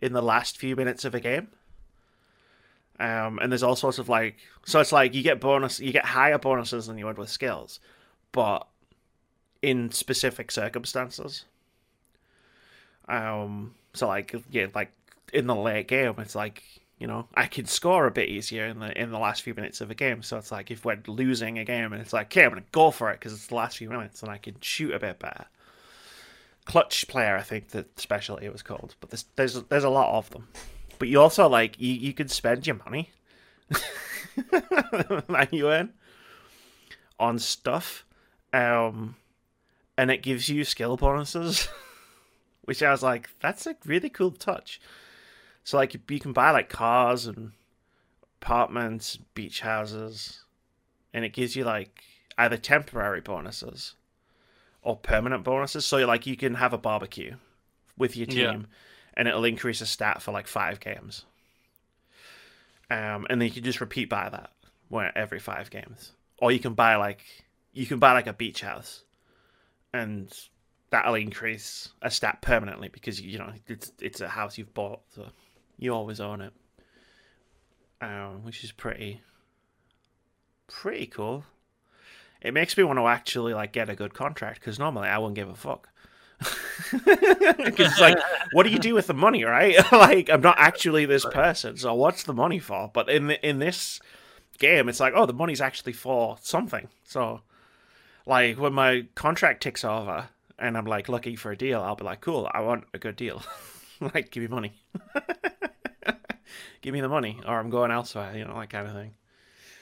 in the last few minutes of a game. Um, and there's all sorts of like, so it's like you get bonus, you get higher bonuses than you would with skills, but in specific circumstances. Um, so like yeah, like in the late game, it's like you know, I can score a bit easier in the in the last few minutes of a game. So it's like if we're losing a game and it's like, okay, I'm gonna go for it because it's the last few minutes and I can shoot a bit better. Clutch player, I think the specialty was called, but there's there's there's a lot of them. But you also like you you can spend your money that you earn on stuff, um, and it gives you skill bonuses, which I was like, that's a really cool touch. So like you can buy like cars and apartments, beach houses, and it gives you like either temporary bonuses or permanent bonuses. So like you can have a barbecue with your team, Yeah. and it'll increase a stat for like five games. Um, and then you can just repeat buy that where every five games, or you can buy like you can buy like a beach house, and that'll increase a stat permanently because you know it's it's a house you've bought, so you always own it. Um, which is pretty pretty cool. It makes me want to actually like get a good contract because normally I wouldn't give a fuck. Because like, what do you do with the money, right? like, I'm not actually this person, so what's the money for? But in the, in this game, it's like, oh, the money's actually for something. So, like, when my contract ticks over and I'm like looking for a deal, I'll be like, cool, I want a good deal. like, give me money. give me the money, or I'm going elsewhere, you know, that kind of thing.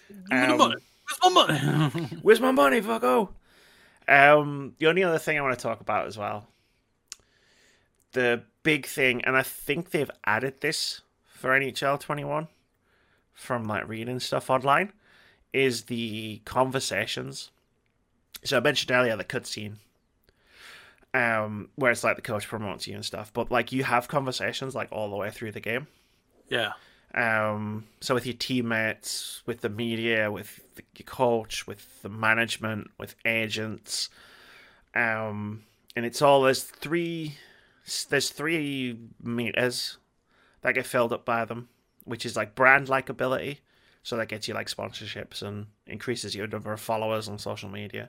Give me the Um, money. Where's my money? Where's my money, fucko? Um, the only other thing I want to talk about as well, the big thing, and I think they've added this for NHL 21 from like reading stuff online, is the conversations. So I mentioned earlier the cutscene, um, where it's like the coach promotes you and stuff, but like you have conversations like all the way through the game. yeah. Um, so with your teammates, with the media, with the, your coach, with the management, with agents, um, and it's all there's three there's three meters that get filled up by them, which is like brand likability, so that gets you like sponsorships and increases your number of followers on social media.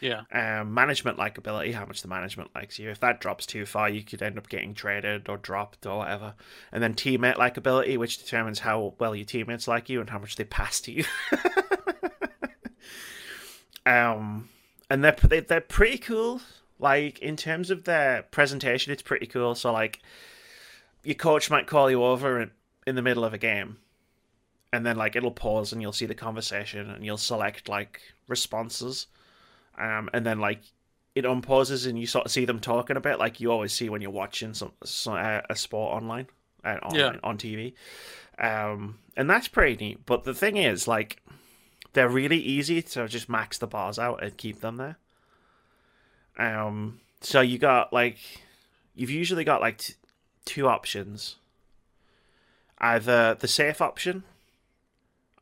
Yeah. Um, management likability, how much the management likes you. If that drops too far, you could end up getting traded or dropped or whatever. And then teammate likability, which determines how well your teammates like you and how much they pass to you. um, and they're they, they're pretty cool. Like in terms of their presentation, it's pretty cool. So like, your coach might call you over in, in the middle of a game, and then like it'll pause and you'll see the conversation and you'll select like responses um, and then like it unpauses and you sort of see them talking a bit, like you always see when you're watching some, some uh, a sport online, uh, on, Yeah. on TV, um, and that's pretty neat. But the thing is, like, they're really easy to just max the bars out and keep them there. Um, so you got like, you've usually got like t- two options, either the safe option,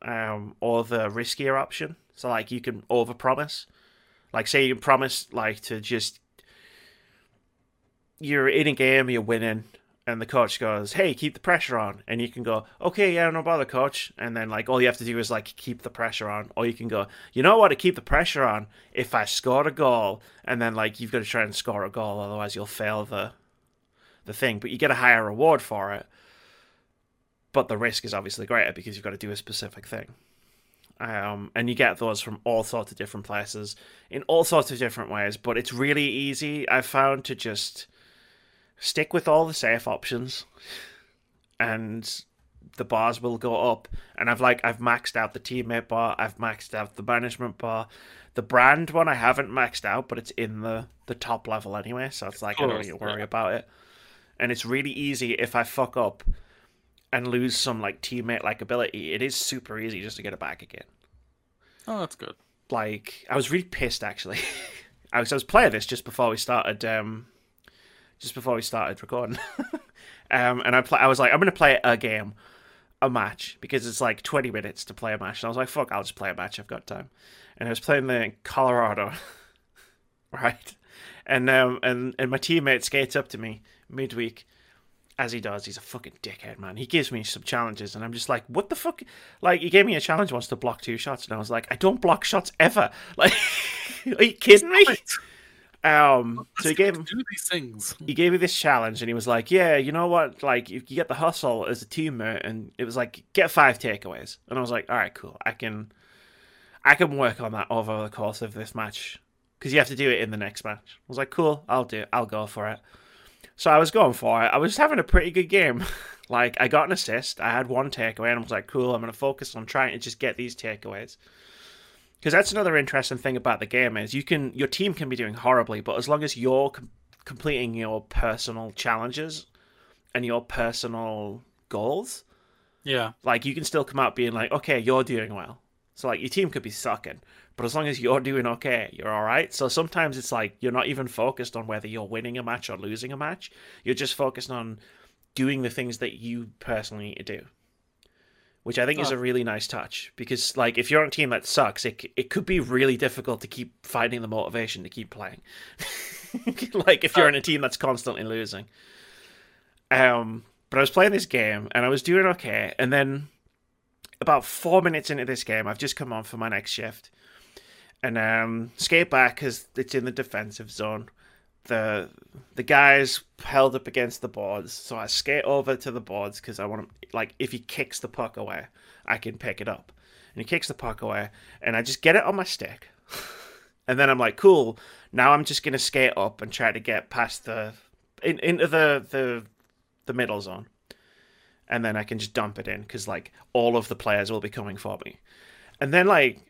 um, or the riskier option. So like you can overpromise. Like say you promise like to just you're in a game, you're winning, and the coach goes, "Hey, keep the pressure on," and you can go, "Okay, yeah, no bother, coach." And then like all you have to do is like keep the pressure on, or you can go, "You know what? To keep the pressure on, if I score a goal, and then like you've got to try and score a goal, otherwise you'll fail the the thing, but you get a higher reward for it." But the risk is obviously greater because you've got to do a specific thing um, and you get those from all sorts of different places in all sorts of different ways. But it's really easy, I've found, to just stick with all the safe options, and the bars will go up. And I've like I've maxed out the teammate bar, I've maxed out the management bar. The brand one I haven't maxed out, but it's in the the top level anyway, so it's like I don't need to worry about it. And it's really easy if I fuck up and lose some like teammate likability. It is super easy just to get it back again Oh, that's good. like I was really pissed actually. I was I was playing this just before we started um just before we started recording. um and I play I was like I'm going to play a game, a match because it's like 20 minutes to play a match. And I was like fuck, I'll just play a match. I've got time. And I was playing the Colorado. right? And um and and my teammate skates up to me midweek as he does, he's a fucking dickhead, man. He gives me some challenges, and I'm just like, what the fuck? Like, he gave me a challenge once to block two shots, and I was like, I don't block shots ever. Like, are you kidding me? Um, so he gave him do these things. he gave me this challenge, and he was like, "Yeah, you know what? Like, if you get the hustle as a teammate, and it was like get five takeaways." And I was like, "All right, cool. I can, I can work on that over the course of this match because you have to do it in the next match." I was like, "Cool, I'll do it. I'll go for it." So I was going for it. I was having a pretty good game. like, I got an assist. I had one takeaway, and I was like, "Cool. I'm going to focus on trying to just get these takeaways." because that's another interesting thing about the game is you can your team can be doing horribly, but as long as you're com- completing your personal challenges and your personal goals, Yeah. like you can still come out being like, okay, you're doing well. So like your team could be sucking, but as long as you're doing okay, you're all right. So sometimes it's like you're not even focused on whether you're winning a match or losing a match. You're just focused on doing the things that you personally need to do which I think is Oh. a really nice touch because like if you're on a team that sucks, it it could be really difficult to keep finding the motivation to keep playing. like if you're in a team that's constantly losing. Um, but I was playing this game and I was doing okay, and then about four minutes into this game, I've just come on for my next shift, and um, skate back because it's in the defensive zone. The the guys held up against the boards, so I skate over to the boards because I want him. Like if he kicks the puck away, I can pick it up, and he kicks the puck away, and I just get it on my stick, and then I'm like, cool. Now I'm just gonna skate up and try to get past the in, into the the the middle zone, and then I can just dump it in because like all of the players will be coming for me, and then like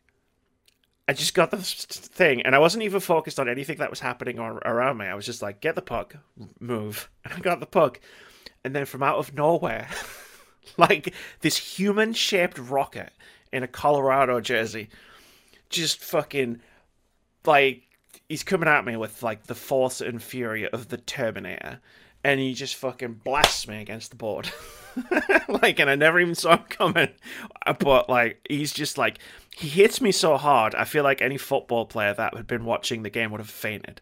I just got the thing, and I wasn't even focused on anything that was happening ar- around me. I was just like, get the puck, move, and I got the puck, and then from out of nowhere, like this human-shaped rocket in a Colorado jersey, just fucking like he's coming at me with like the force and fury of the Terminator, and he just fucking blasts me against the board. like, and I never even saw him coming. But like, he's just like he hits me so hard. I feel like any football player that had been watching the game would have fainted.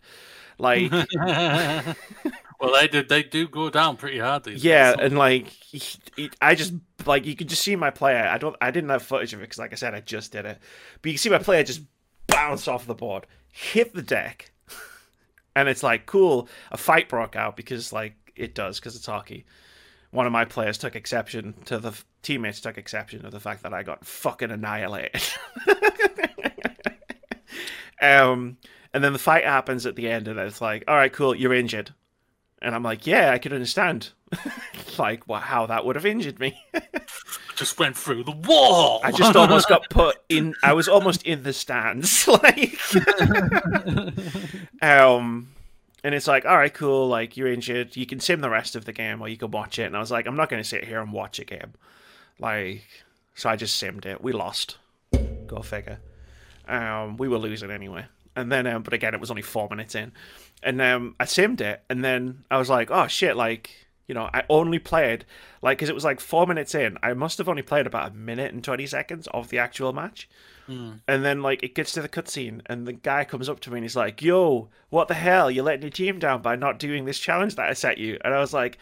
Like, well, they did. They do go down pretty hard. These yeah, days. and like, he, he- I just like you could just see my player. I don't, I didn't have footage of it because, like I said, I just did it. But you can see my player just bounce off the board, hit the deck, and it's like cool. A fight broke out because like it does because it's hockey. One of my players took exception to the teammates took exception to the fact that I got fucking annihilated. um, and then the fight happens at the end, and it's like, all right, cool, you're injured. And I'm like, yeah, I could understand, like, what, how that would have injured me. just went through the wall. I just almost got put in. I was almost in the stands, like, um, and it's like, all right, cool, like you're injured. You can sim the rest of the game, or you can watch it. And I was like, I'm not going to sit here and watch a game, like, so I just simmed it. We lost. Go figure. Um, we were losing anyway. And then, um, but again, it was only four minutes in, and um, I simmed it, and then I was like, oh shit, like you know, I only played like because it was like four minutes in. I must have only played about a minute and twenty seconds of the actual match, Hmm. and then like it gets to the cutscene, and the guy comes up to me and he's like, "Yo, what the hell? You're letting your team down by not doing this challenge that I set you." And I was like.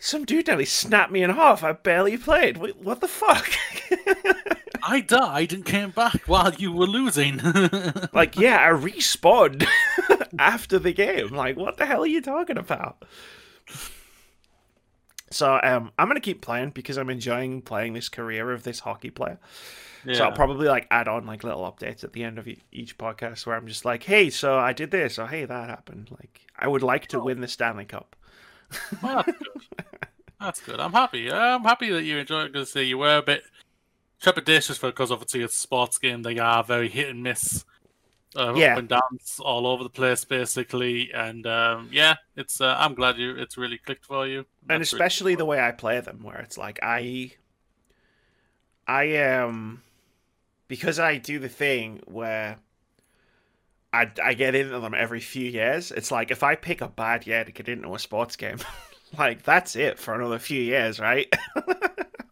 Some dude nearly snapped me in half. I barely played. What the fuck? I died and came back while you were losing. like, yeah, I respawned after the game. Like, what the hell are you talking about? So, um, I'm gonna keep playing because I'm enjoying playing this career of this hockey player. So I'll probably like add on like little updates at the end of each podcast where I'm just like, hey, so I did this, or hey, that happened. Like, I would like to win the Stanley Cup. Well, that's good. That's good. I'm happy. I'm happy that you enjoyed it because you were a bit trepidatious for because obviously it's a sports game. They are very hit and miss, uh, Yeah. up and downs all over the place basically. And um, yeah, it's. Uh, I'm glad you. It's really clicked for you. and really especially cool. the way I play them, where it's like I, I am, because I do the thing where I I get into them every few years. It's like if I pick a bad year to get into a sports game, like that's it for another few years, right?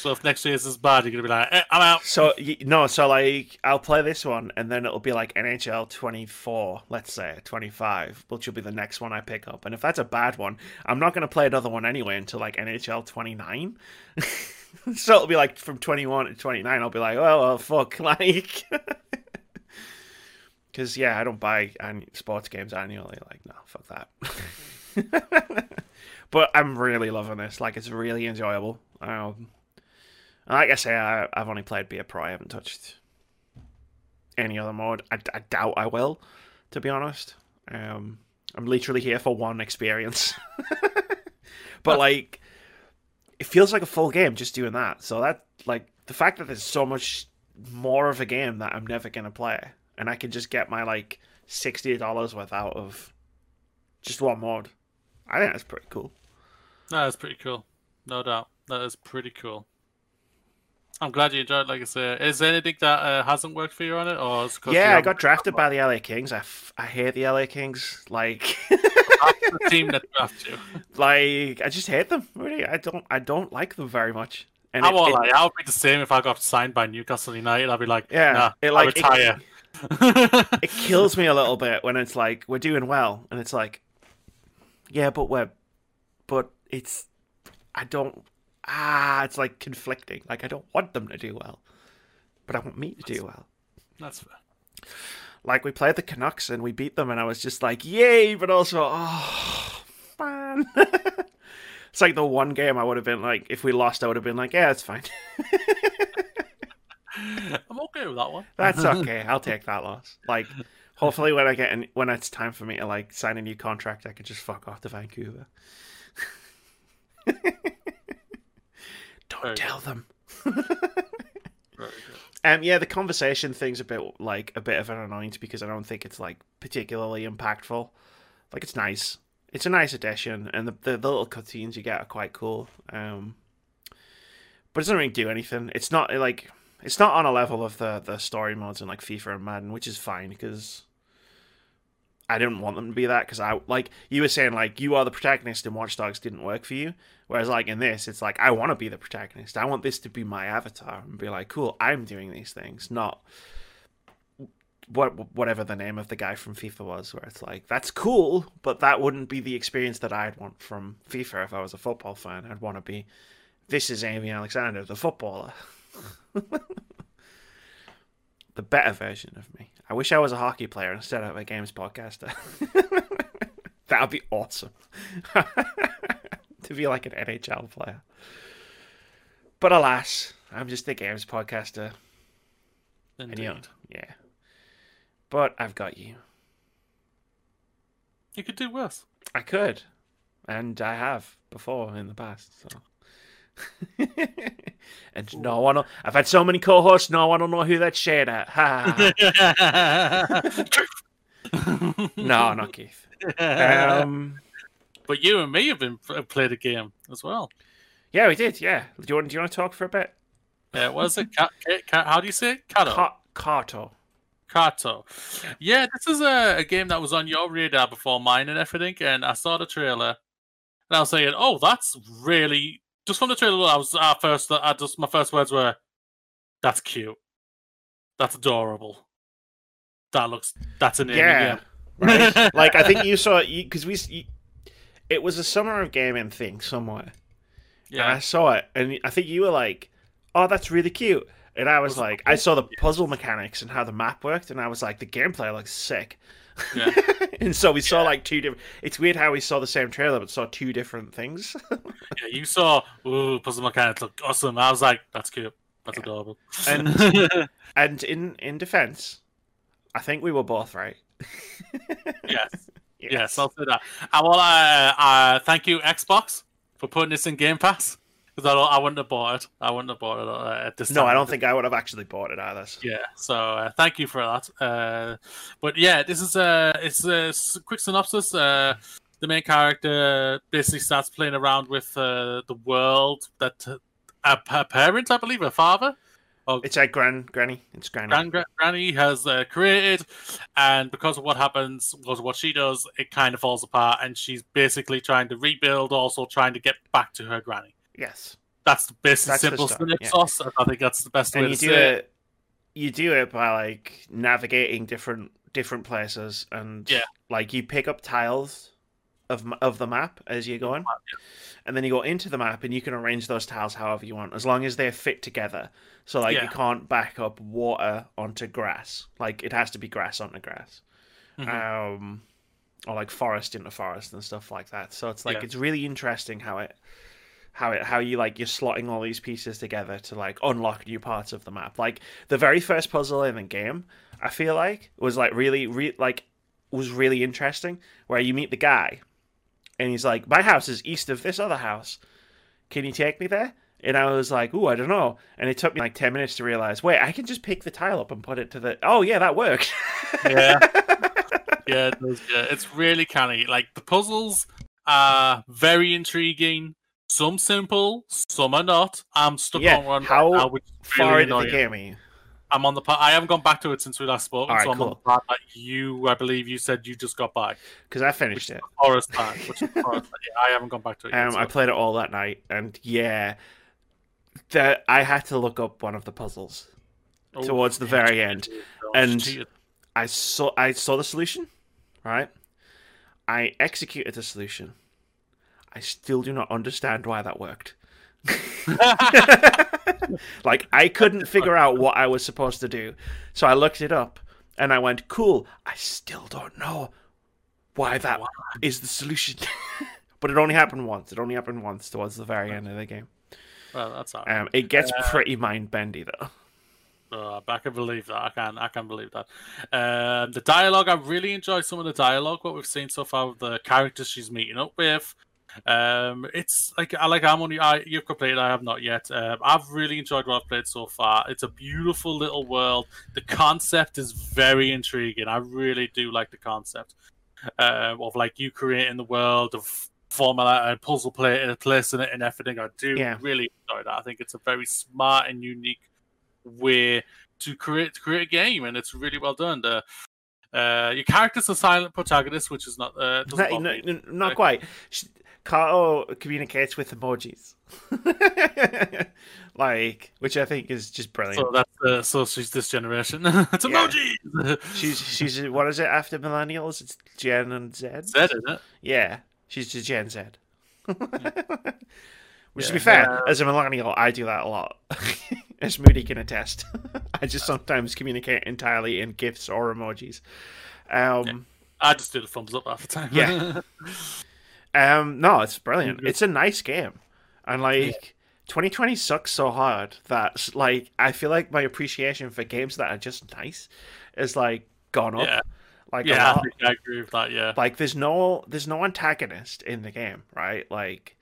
So if next year's is bad, you're gonna be like, eh, I'm out. so no, so like I'll play this one, and then it'll be like NHL twenty four, let's say twenty five, which will be the next one I pick up. And if that's a bad one, I'm not to play another one anyway until like NHL twenty nine. so it'll be like from twenty one to twenty nine. I'll be like, oh well, fuck, like. Because yeah, I don't buy sports games annually. Like, no, fuck that. but I'm really loving this. Like, it's really enjoyable. Um, and like I say, I, I've only played Be a Pro. I haven't touched any other mode. I, I doubt I will, to be honest. Um, I'm literally here for one experience. but like, it feels like a full game just doing that. So that like the fact that there's so much more of a game that I'm never gonna play, and I can just get my like sixty dollars worth out of just one mod. I think that's pretty cool. That is pretty cool. No doubt. That is pretty cool. I'm glad you enjoyed. it, Like I say, is there anything that uh, hasn't worked for you on it, or it Yeah, I got drafted by the LA Kings. I, f- I hate the LA Kings. Like, the team that drafted you? like I just hate them. Really, I don't. I don't like them very much. And I it- won't it- lie. I would be the same if I got signed by Newcastle United. I'd be like, Yeah, nah, it, I like, it- retire. it kills me a little bit when it's like we're doing well and it's like yeah but we're but it's i don't ah it's like conflicting like i don't want them to do well but i want me to do well That's fair. like we played the canucks and we beat them and i was just like yay but also oh man it's like the one game i would have been like if we lost i would have been like yeah it's fine I'm okay with that one. That's okay. I'll take that loss. Like, hopefully, when I get in, when it's time for me to like sign a new contract, I can just fuck off to Vancouver. Don't Very tell them. Um, yeah, the conversation thing's a bit like a bit of an annoyance because I don't think it's like particularly impactful. Like, it's nice. It's a nice addition, and the the, the little cutscenes you get are quite cool. Um, but it doesn't really do anything. It's not like it's not on a level of the the story modes in like FIFA and Madden, which is fine because I didn't want them to be that because I like you were saying like you are the protagonist and Watch Dogs didn't work for you, whereas like in this it's like I want to be the protagonist. I want this to be my avatar and be like, cool, I'm doing these things, not what whatever the name of the guy from FIFA was, where it's like that's cool, but that wouldn't be the experience that I'd want from FIFA if I was a football fan. I'd want to be this is Amy Alexander, the footballer. the better version of me. I wish I was a hockey player instead of a games podcaster. that would be awesome. to be like an NHL player. But alas, I'm just a games podcaster. And Indeed. you, yeah. But I've got you. You could do worse. I could. And I have before in the past, so. and no one will, I've had so many co-hosts, no one will know who that shade at. Ha. no, not Keith. Um, but you and me have been played a game as well. yeah, we did. Yeah. Do you want? Do you want to talk for a bit? Yeah, what is it? Ca- ca- ca- how do you say it? Carto. Ka- Carto. Carto. Yeah, this is a, a game that was on your radar before mine and everything, and I saw the trailer, and I was saying, "Oh, that's really." Just from the trailer, I was our first. Uh, I just my first words were, "That's cute. That's adorable. That looks. That's an Yeah. Right? like I think you saw it because we. You, it was a summer of gaming thing somewhere. And I saw it, and I think you were like, "Oh, that's really cute." And I was Was like. I saw the puzzle mechanics and how the map worked, and I was like, the gameplay looks sick. Yeah. and so we saw Yeah. like two different. It's weird how we saw the same trailer but saw two different things. yeah. You saw, ooh, puzzle mechanics look awesome. I was like, "That's cute. That's Yeah. adorable." And- and in in defense, I think we were both right. yes. Yes, I'll say that. Uh, well, uh, uh, thank you, Xbox, for putting this in Game Pass. Because I, I wouldn't have bought it. I wouldn't have bought it uh, at this No. I don't think I would have actually bought it either. Yeah, so uh, thank you for that. Uh, but yeah, this is a it's a s- quick synopsis. Uh, the main character basically starts playing around with uh, the world that uh, a, a parent, I believe, a father, oh, It's like gran granny. It's granny. Gran- Gran- Granny has uh, created, and because of what happens, because of what she does, it kind of falls apart, and she's basically trying to rebuild, also trying to get back to her granny. Yes. That's the basic That's the simple story, synopsis. I think that's the best way and to you say do it. it you do it by like navigating different different places and Yeah. like you pick up tiles of of the map as you're going, and then you go into the map and you can arrange those tiles however you want, as long as they're fit together. So like Yeah. you can't back up water onto grass. Like it has to be grass onto grass. Mhm. Um, or like forest into forest and stuff like that. So it's like Yeah. it's really interesting how it how it how you like you're slotting all these pieces together to like unlock new parts of the map. Like the very first puzzle in the game, I feel like was like really re- like was really interesting where you meet the guy and he's like my house is east of this other house. Can you take me there? And I was like, "Ooh, I don't know." And it took me like ten minutes to realize, wait, I can just pick the tile up and put it to the. Oh yeah, that worked. Yeah. yeah, it does, yeah, it's really canny. Like the puzzles are very intriguing. Some simple, some are not. I'm stuck Yeah, on one how right now, which Far really into the game, are you? I'm on the part. I haven't gone back to it since we last spoke, Alright, so I'm on the part that you, I believe, you said you just got back, Because I finished is it. forest part. Which is forest. Yeah, I haven't gone back to it. Yet, Um, so- I played it all that night, and yeah, that I had to look up one of the puzzles Oh, towards the very cheated, end. and- cheated. I saw I saw the solution, right? I executed the solution. I still do not understand why that worked. like I couldn't figure out what I was supposed to do, so I looked it up, and I went, "Cool." I still don't know why that is the solution. but it only happened once. It only happened once towards the very end of the game. well, that's all right. Um, it gets Uh, pretty mind bendy though. Uh, I can believe that. I can. I can believe that. Um, the dialogue. I really enjoy some of the dialogue. What we've seen so far with the characters she's meeting up with. Um, it's like I like I'm only I you've completed. I have not yet. Um, I've really enjoyed what I've played so far. It's a beautiful little world. The concept is very intriguing. I really do like the concept um, of like you creating the world of formula and puzzle play and placing it and everything. I do Yeah. really enjoy that. I think it's a very smart and unique way to create to create a game, and it's really well done. The uh, your character's a silent protagonist, which is not uh, no, no, not quite. Sh- Carto communicates with emojis, like which I think is just brilliant. So that's uh, so she's this generation. it's Yeah. emojis. she's she's what is it after millennials? It's Gen and Z. Z, isn't it? Yeah, she's just Gen Z. Which, to be fair, uh, as a millennial, I do that a lot. As Moody can attest, I just sometimes communicate entirely in gifs or emojis. Um, I just do the thumbs up half the time. Yeah. Um, no, it's brilliant. It's a nice game, and like 2020 sucks so hard that like I feel like my appreciation for games that are just nice is like gone up. Yeah. Like yeah, I I agree with that. Yeah, Like there's no there's no antagonist in the game, right? Like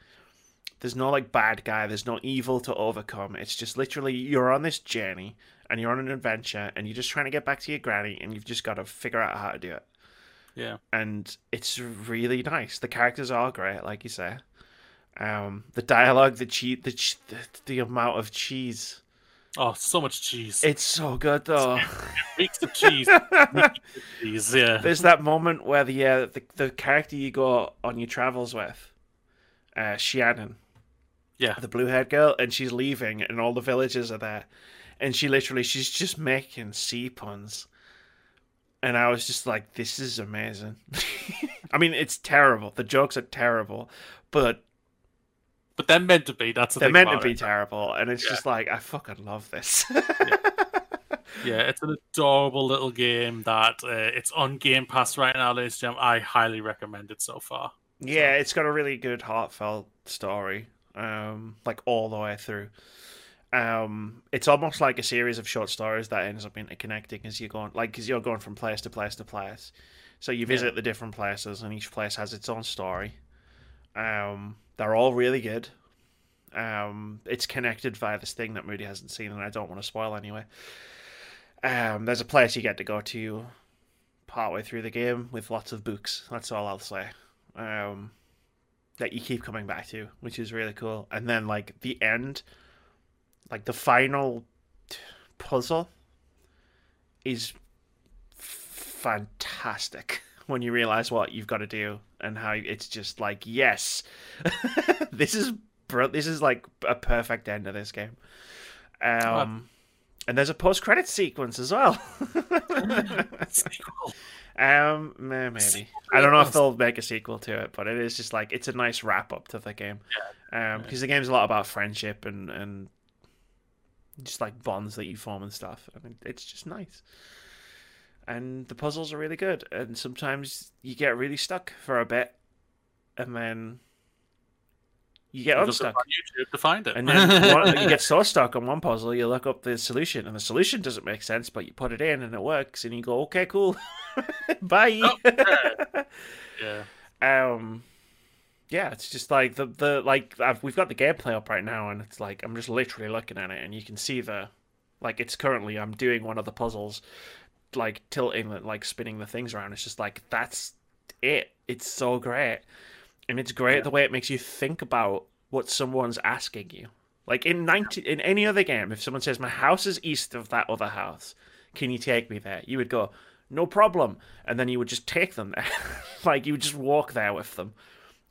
there's no like bad guy. There's no evil to overcome. It's just literally you're on this journey and you're on an adventure and you're just trying to get back to your granny and you've just got to figure out how to do it yeah, and it's really nice. The characters are great, like you say. Um, the dialogue, the cheese, the, ch- the the amount of cheese. Oh, so much cheese. It's so good though. Reeks of cheese. Cheese. Yeah. There's that moment where the, uh, the the character you go on your travels with, uh, Shianan, Yeah. the blue haired girl, and she's leaving, and all the villagers are there, and she literally she's just making sea puns, and I was just like, this is amazing. I mean, it's terrible. The jokes are terrible, but But they're meant to be. That's the they're meant to be it. terrible, and it's Yeah. just like I fucking love this. Yeah, it's an adorable little game that uh, it's on Game Pass right now, ladies and gentlemen. I highly recommend it so far. yeah, it's got a really good heartfelt story, um, like all the way through. Um, it's almost like a series of short stories that ends up interconnecting as you're going, like, because you're going from place to place to place. So you visit the different places, and each place has its own story. Um, they're all really good. Um, it's connected via this thing that Moody hasn't seen, and I don't want to spoil anyway. Um, there's a place you get to go to partway through the game with lots of books. That's all I'll say. Um, that you keep coming back to, which is really cool. And then like the end, like the final t- puzzle, is fantastic when you realize what you've got to do and how it's just like yes, this is br- this is like a perfect end of this game. Um, And there's a post-credit sequence as well. Um, maybe. I don't know if they'll make a sequel to it, but it is just like it's a nice wrap up to the game. Um, because the game's a lot about friendship and and just like bonds that you form and stuff. I mean, it's just nice. And the puzzles are really good, and sometimes you get really stuck for a bit, and then you get You look unstuck. on YouTube to find it. And then one, you get so stuck on one puzzle, you look up the solution, and the solution doesn't make sense, but you put it in and it works, and you go, "Okay, cool, bye." yeah. um, yeah, it's just like the the like I've, we've got the gameplay up right now, and it's like I'm just literally looking at it, and you can see the like it's currently I'm doing one of the puzzles, like tilting, like spinning the things around. It's just like that's it. It's so great, and it's great Yeah. the way it makes you think about what someone's asking you. Like in ninety in any other game, if someone says my house is east of that other house, can you take me there? You would go, no problem, and then you would just take them there. like you would just walk there with them,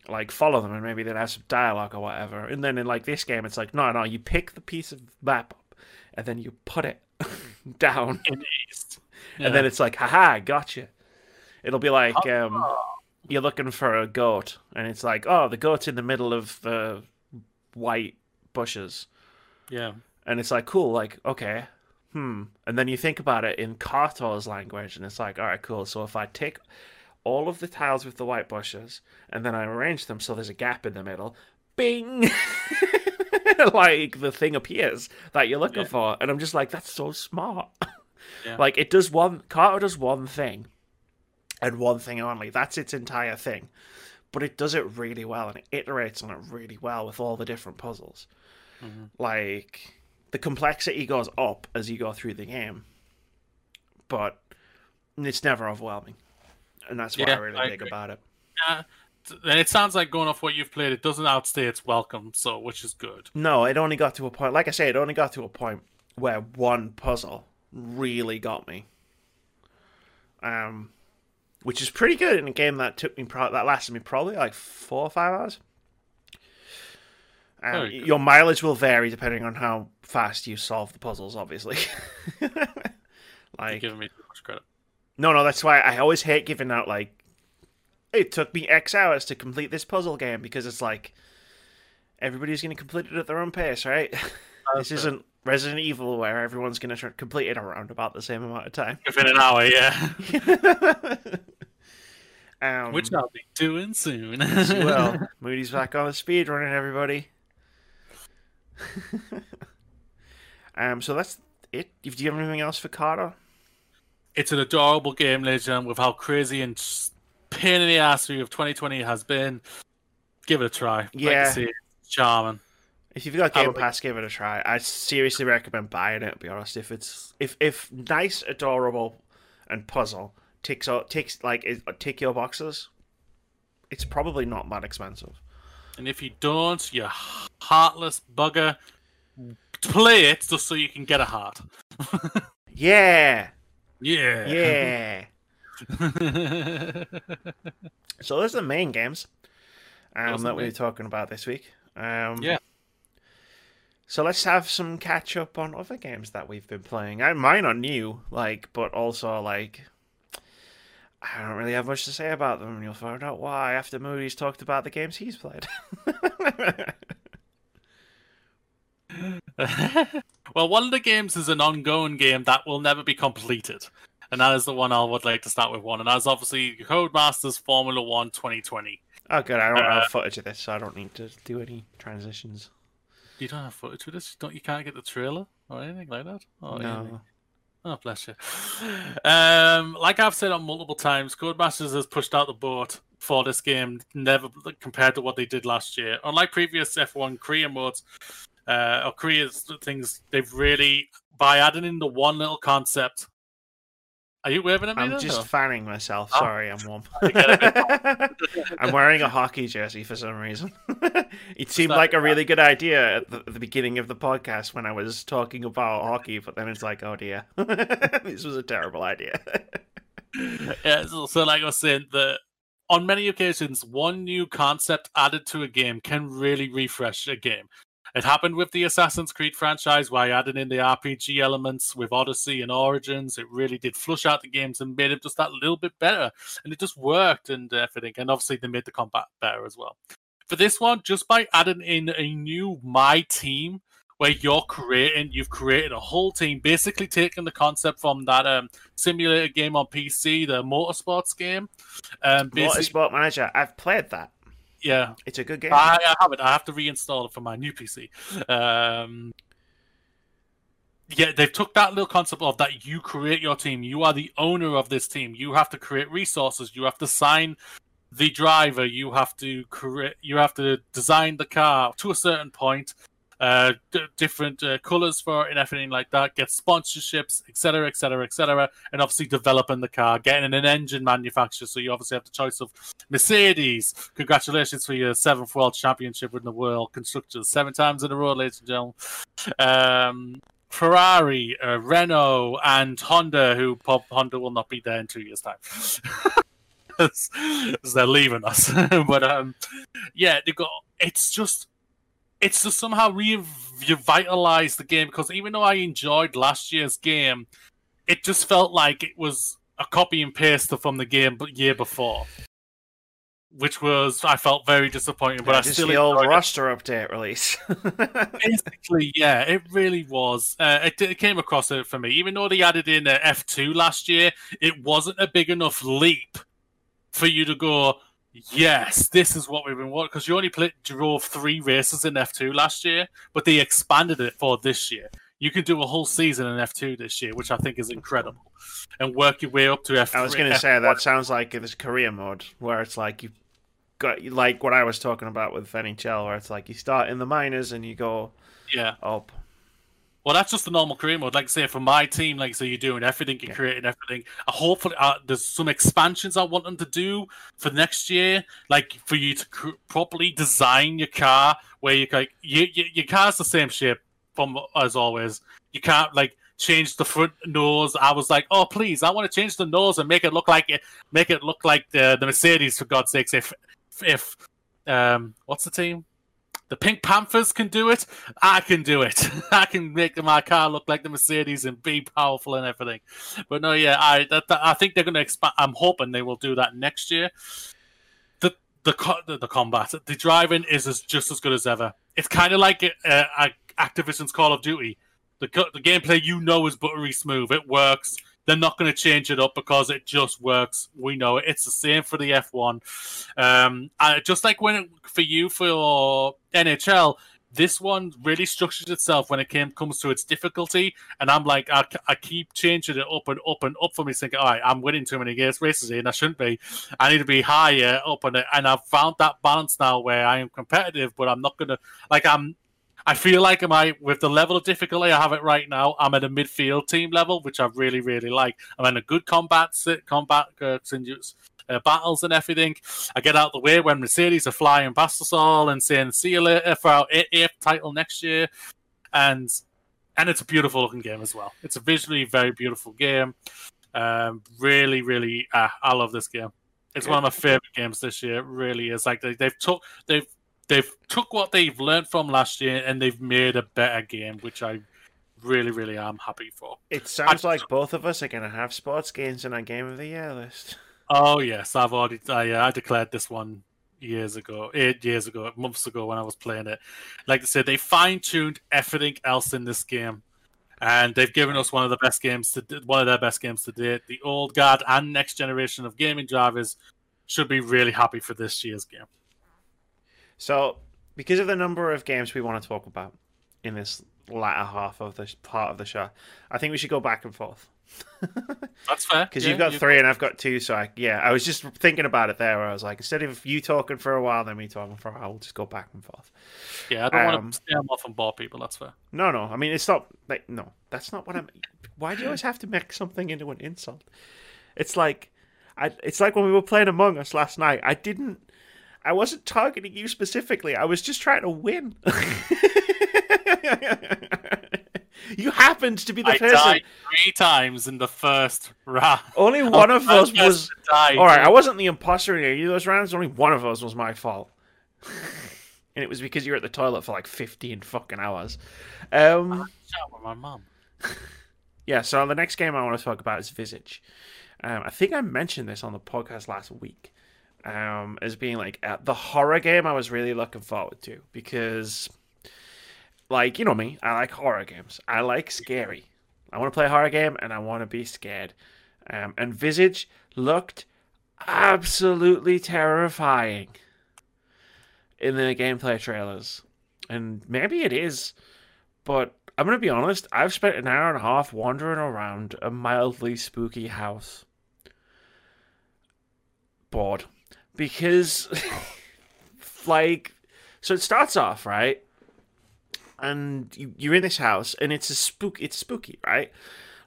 like follow them, and maybe they'd have some dialogue or whatever. And then in like this game, it's like no, no, you pick the piece of map up, and then you put it down, In the East. and then it's like, haha, gotcha. It'll be like um, you're looking for a goat, and it's like, oh, the goat's in the middle of the white bushes. yeah. And it's like, cool, like, okay, hmm. And then you think about it in Carto's language, and it's like, all right, cool. So if I take all of the tiles with the white bushes, and then I arrange them so there's a gap in the middle, bing! like the thing appears that you're looking Yeah. for. And I'm just like, that's so smart. Yeah. Like, it does one, Carto does one thing, and one thing only. That's its entire thing. But it does it really well, and it iterates on it really well with all the different puzzles Mhm. like the complexity goes up as you go through the game but it's never overwhelming and that's what i really I dig about it Yeah. And it sounds like going off what you've played, it doesn't outstay its welcome, so which is good. no it only got to a point like i say it only got to a point where one puzzle really got me um which is pretty good in a game that took me pro- that lasted me probably like four or five hours um, your mileage will vary depending on how fast you solve the puzzles obviously You're giving me too much credit. No, no, that's why I always hate giving out like it took me X hours to complete this puzzle game because it's like everybody's going to complete it at their own pace, right? this That's isn't Resident Evil where everyone's going to complete it around about the same amount of time. Within an hour, yeah. um, Which I'll be doing soon. will. Moody's back on the speed running, everybody. um, so that's it. Do you have anything else for Carto? It's an adorable game, ladies and gentlemen, with how crazy and pain in the ass of 2020 has been. Give it a try. Like Yeah. see it. It's charming. If you've got Game Pass, give it a try. I seriously recommend buying it. To be honest, if it's if if nice, adorable, and puzzle ticks out ticks like it, tick your boxes, it's probably not that expensive. And if you don't, you heartless bugger, play it just so you can get a heart. Yeah, Yeah. yeah. so those are the main games um, that we were talking about this week. Um, Yeah. So let's have some catch up on other games that we've been playing. I, mine are new, like, but also like I don't really have much to say about them, and you'll find out why after Moody's talked about the games he's played. well, one of the games is an ongoing game that will never be completed. And that is the one I would like to start with one. And that's obviously Codemasters Formula One 2020. oh, good. I don't Uh, have footage of this, so I don't need to do any transitions. You don't have footage of this? Don't you can't get the trailer or anything like that? Oh, yeah. no. Oh, bless you. Um, like I've said on multiple times, Codemasters has pushed out the boat for this game, never compared to what they did last year. Unlike previous F1 career modes uh, or career's things, they've really by adding in the one little concept. Are you waving at me? I'm then, just fanning myself. Oh. Sorry, I'm warm. I'm wearing a hockey jersey for some reason. it seemed like a really good idea at the, the beginning of the podcast when I was talking about hockey, but then it's like, oh dear, this was a terrible idea. yeah, so, so like I was saying, the on many occasions, one new concept added to a game can really refresh a game. It happened with the Assassin's Creed franchise, I added in the RPG elements with Odyssey and Origins. It really did flush out the games and made them just that little bit better, and it just worked and everything. And obviously, they made the combat better as well. For this one, just by adding in a new My Team where you're creating, you've created a whole team, basically taking the concept from that um, simulator game on PC, the motorsports game. Um, Motorsport Manager. I've played that. Yeah, it's a good game. I, I have it. I have to reinstall it for my new PC. Um, yeah, they've took that little concept of that you create your team. You are the owner of this team. You have to create resources. You have to sign the driver. You have to create. You have to design the car to a certain point uh, d- different uh, colors for and everything like that, get sponsorships, etc., etc., etc., and obviously developing the car, getting an engine manufacturer. So you obviously have the choice of Mercedes. Congratulations for your seventh world championship in the world constructors, seven times in a row, ladies and gentlemen. Um, Ferrari, uh, Renault, and Honda, who pop Honda will not be there in two years' time. As they're leaving us, but um, yeah, they got. It's just it's to somehow revitalize the game because even though I enjoyed last year's game, it just felt like it was a copy and paste from the game year before, which was I felt very disappointing. But yeah, I still the old roster update release. Basically, yeah, it really was. Uh, it, it, came across it for me, even though they added in F two last year, it wasn't a big enough leap for you to go yes, this is what we've been watching because you only played, drove three races in F2 last year, but they expanded it for this year. You can do a whole season in F2 this year, which I think is incredible, and work your way up to F3. I was going to say that sounds like this career mode where it's like you got like what I was talking about with NHL, where it's like you start in the minors and you go yeah up. Well, that's just the normal career mode. Like I say, for my team, like so, you're doing everything, you're yeah. creating everything. Uh, hopefully, uh, there's some expansions I want them to do for next year, like for you to cr- properly design your car, where you like you, you, your car's the same shape from as always. You can't like change the front nose. I was like, oh please, I want to change the nose and make it look like it, make it look like the the Mercedes for God's sakes. If if um, what's the team? The Pink Panthers can do it. I can do it. I can make my car look like the Mercedes and be powerful and everything. But no, yeah, I that, that, I think they're going to expand. I'm hoping they will do that next year. The the the, the combat, the driving is as, just as good as ever. It's kind of like uh, Activision's Call of Duty. The the gameplay you know is buttery smooth. It works. They're not going to change it up because it just works. We know it. It's the same for the F1. Um, and just like when it, for you for NHL, this one really structures itself when it came comes to its difficulty. And I'm like, I, I keep changing it up and up and up for me, thinking, all right, I'm winning too many games races here, and I shouldn't be. I need to be higher up on it. And I've found that balance now where I am competitive, but I'm not gonna like I'm I feel like am I with the level of difficulty I have it right now. I'm at a midfield team level, which I really really like. I'm in a good combat combat uh, uh, battles and everything. I get out the way when Mercedes are flying past us all and saying "See you later" for our eighth title next year, and and it's a beautiful looking game as well. It's a visually very beautiful game. Um, really, really, uh, I love this game. It's one of my favorite games this year. It really is. Like they, they've took they've they've took what they've learned from last year and they've made a better game, which I really, really am happy for. It sounds I, like both of us are going to have sports games in our game of the year list. Oh yes, I've already I, uh, I declared this one years ago, eight years ago, months ago when I was playing it. Like I said, they fine tuned everything else in this game, and they've given us one of the best games to one of their best games to date. The old guard and next generation of gaming drivers should be really happy for this year's game. So, because of the number of games we want to talk about in this latter half of this part of the show, I think we should go back and forth. That's fair. Because yeah, you've got three and I've got two, so I yeah, I was just thinking about it there. Where I was like, instead of you talking for a while, then me talking for a while, we'll just go back and forth. Yeah, I don't um, want to stand off and bore people. That's fair. No, no. I mean, it's not like no. That's not what I'm. Why do you always have to make something into an insult? It's like, I. It's like when we were playing Among Us last night. I didn't I wasn't targeting you specifically. I was just trying to win. you happened to be the I person. Died three times in the first round. Only one of those was. All right, I wasn't the imposter in any of those rounds. Only one of those was my fault. and it was because you were at the toilet for like fifteen fucking hours. Um, Chat with my mum. yeah. So the next game I want to talk about is Visage. Um, I think I mentioned this on the podcast last week um, as being like uh, the horror game I was really looking forward to because, like, you know me, I like horror games. I like scary. I want to play a horror game and I want to be scared. Um, and Visage looked absolutely terrifying in the gameplay trailers. And maybe it is, but I'm going to be honest, I've spent an hour and a half wandering around a mildly spooky house. Bored. Because, like, so it starts off, right? And you, you're in this house, and it's a spook. It's spooky, right?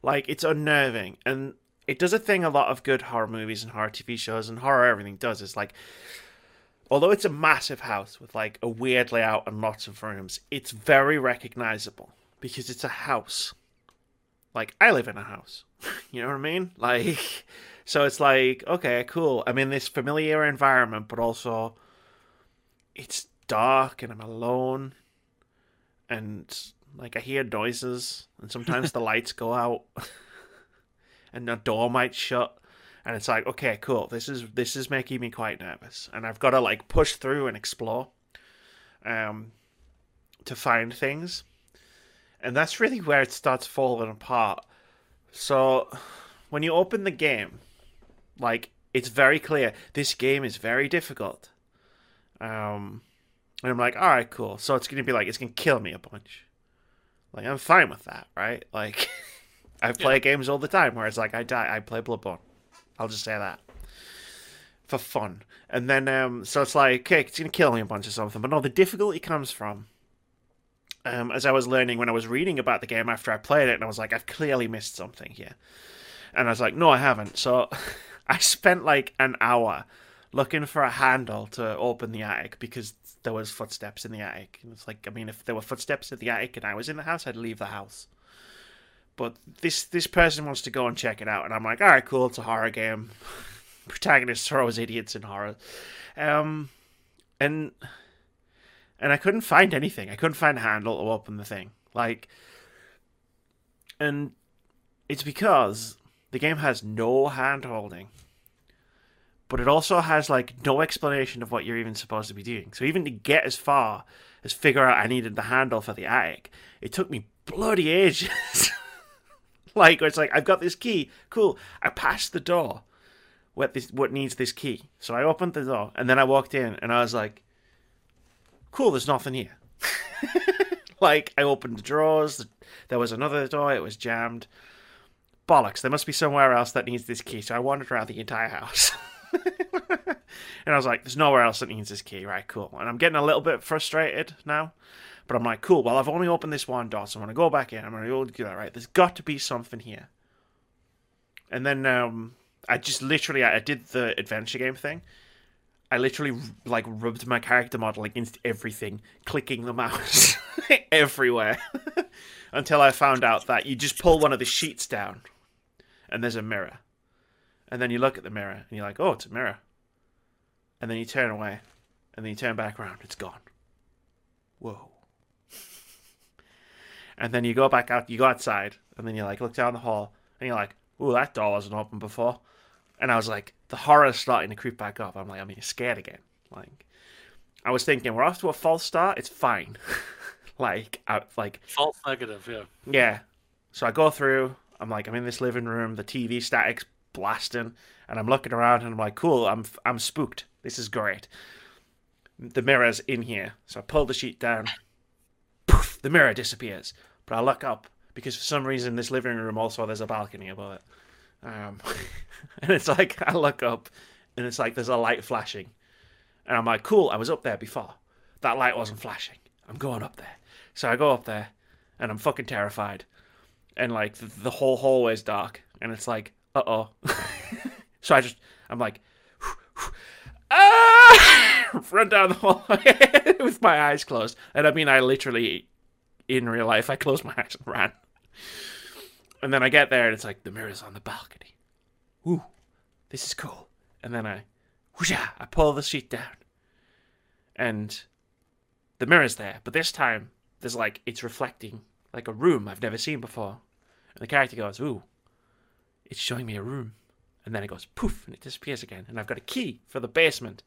Like it's unnerving, and it does a thing a lot of good horror movies and horror TV shows and horror everything does. Is like, although it's a massive house with like a weird layout and lots of rooms, it's very recognizable because it's a house. Like I live in a house, you know what I mean? Like, so it's like okay, cool. I'm in this familiar environment, but also it's dark and I'm alone and like I hear noises, and sometimes the lights go out, and the door might shut, and it's like, okay, cool. This is this is making me quite nervous, and I've got to like push through and explore, um, to find things, and that's really where it starts falling apart. So, when you open the game, like it's very clear this game is very difficult. Um, and I'm like, all right, cool. So it's gonna be like it's gonna kill me a bunch. Like I'm fine with that, right? Like I play Yeah. games all the time where it's like I die, I play Bloodborne. I'll just say that for fun. And then um, so it's like, okay, it's gonna kill me a bunch or something. But no, the difficulty comes from um, as I was learning when I was reading about the game after I played it, and I was like, I've clearly missed something here. And I was like, no, I haven't. So I spent like an hour looking for a handle to open the attic because there was footsteps in the attic. And it's like, I mean, if there were footsteps in the attic and I was in the house, I'd leave the house. But this this person wants to go and check it out, and I'm like, all right, cool, it's a horror game. Protagonist throws idiots in horror, um, and and I couldn't find anything. I couldn't find a handle to open the thing. Like, and it's because the game has no hand holding but it also has like no explanation of what you're even supposed to be doing. So even to get as far as figure out I needed the handle for the attic, it took me bloody ages. like it's like I've got this key, cool. I passed the door. What this what needs this key? So I opened the door and then I walked in and I was like, cool. There's nothing here. like I opened the drawers. There was another door. It was jammed. Bollocks. There must be somewhere else that needs this key. So I wandered around the entire house. and I was like, there's nowhere else that needs this key. Right, cool. And I'm getting a little bit frustrated now. But I'm like, cool, well, I've only opened this one door, so I'm going to go back in. I'm going to do that, right? There's got to be something here. And then um, I just literally, I, I did the adventure game thing. I literally, like, rubbed my character model against everything, clicking the mouse everywhere. Until I found out that you just pull one of the sheets down, and there's a mirror. And then you look at the mirror and you're like, oh, it's a mirror. And then you turn away and then you turn back around. It's gone. Whoa. and then you go back out, you go outside, and then you like look down the hall and you're like, oh, that door wasn't open before. And I was like, the horror's starting to creep back up. I'm like, I'm scared again. Like, I was thinking, we're off to a false start. It's fine. like, I, like False negative, yeah. yeah. So I go through. I'm like, I'm in this living room. The TV static's blasting, and I'm looking around, and I'm like, cool. I'm I'm spooked. This is great. The mirror's in here, so I pull the sheet down. Poof! The mirror disappears. But I look up because for some reason this living room also there's a balcony above it. Um, and it's like I look up, and it's like there's a light flashing, and I'm like, cool. I was up there before. That light wasn't flashing. I'm going up there. So I go up there, and I'm fucking terrified and like the, the whole hallway's dark, and it's like, uh oh. so I just, I'm like, ah, run down the hallway with my eyes closed, and I mean, I literally, in real life, I closed my eyes and ran. And then I get there, and it's like the mirror's on the balcony. Ooh, this is cool. And then I, whoosha, I pull the sheet down, and the mirror's there, but this time there's like it's reflecting like a room I've never seen before. And the character goes, "Ooh, it's showing me a room," and then it goes poof and it disappears again. And I've got a key for the basement.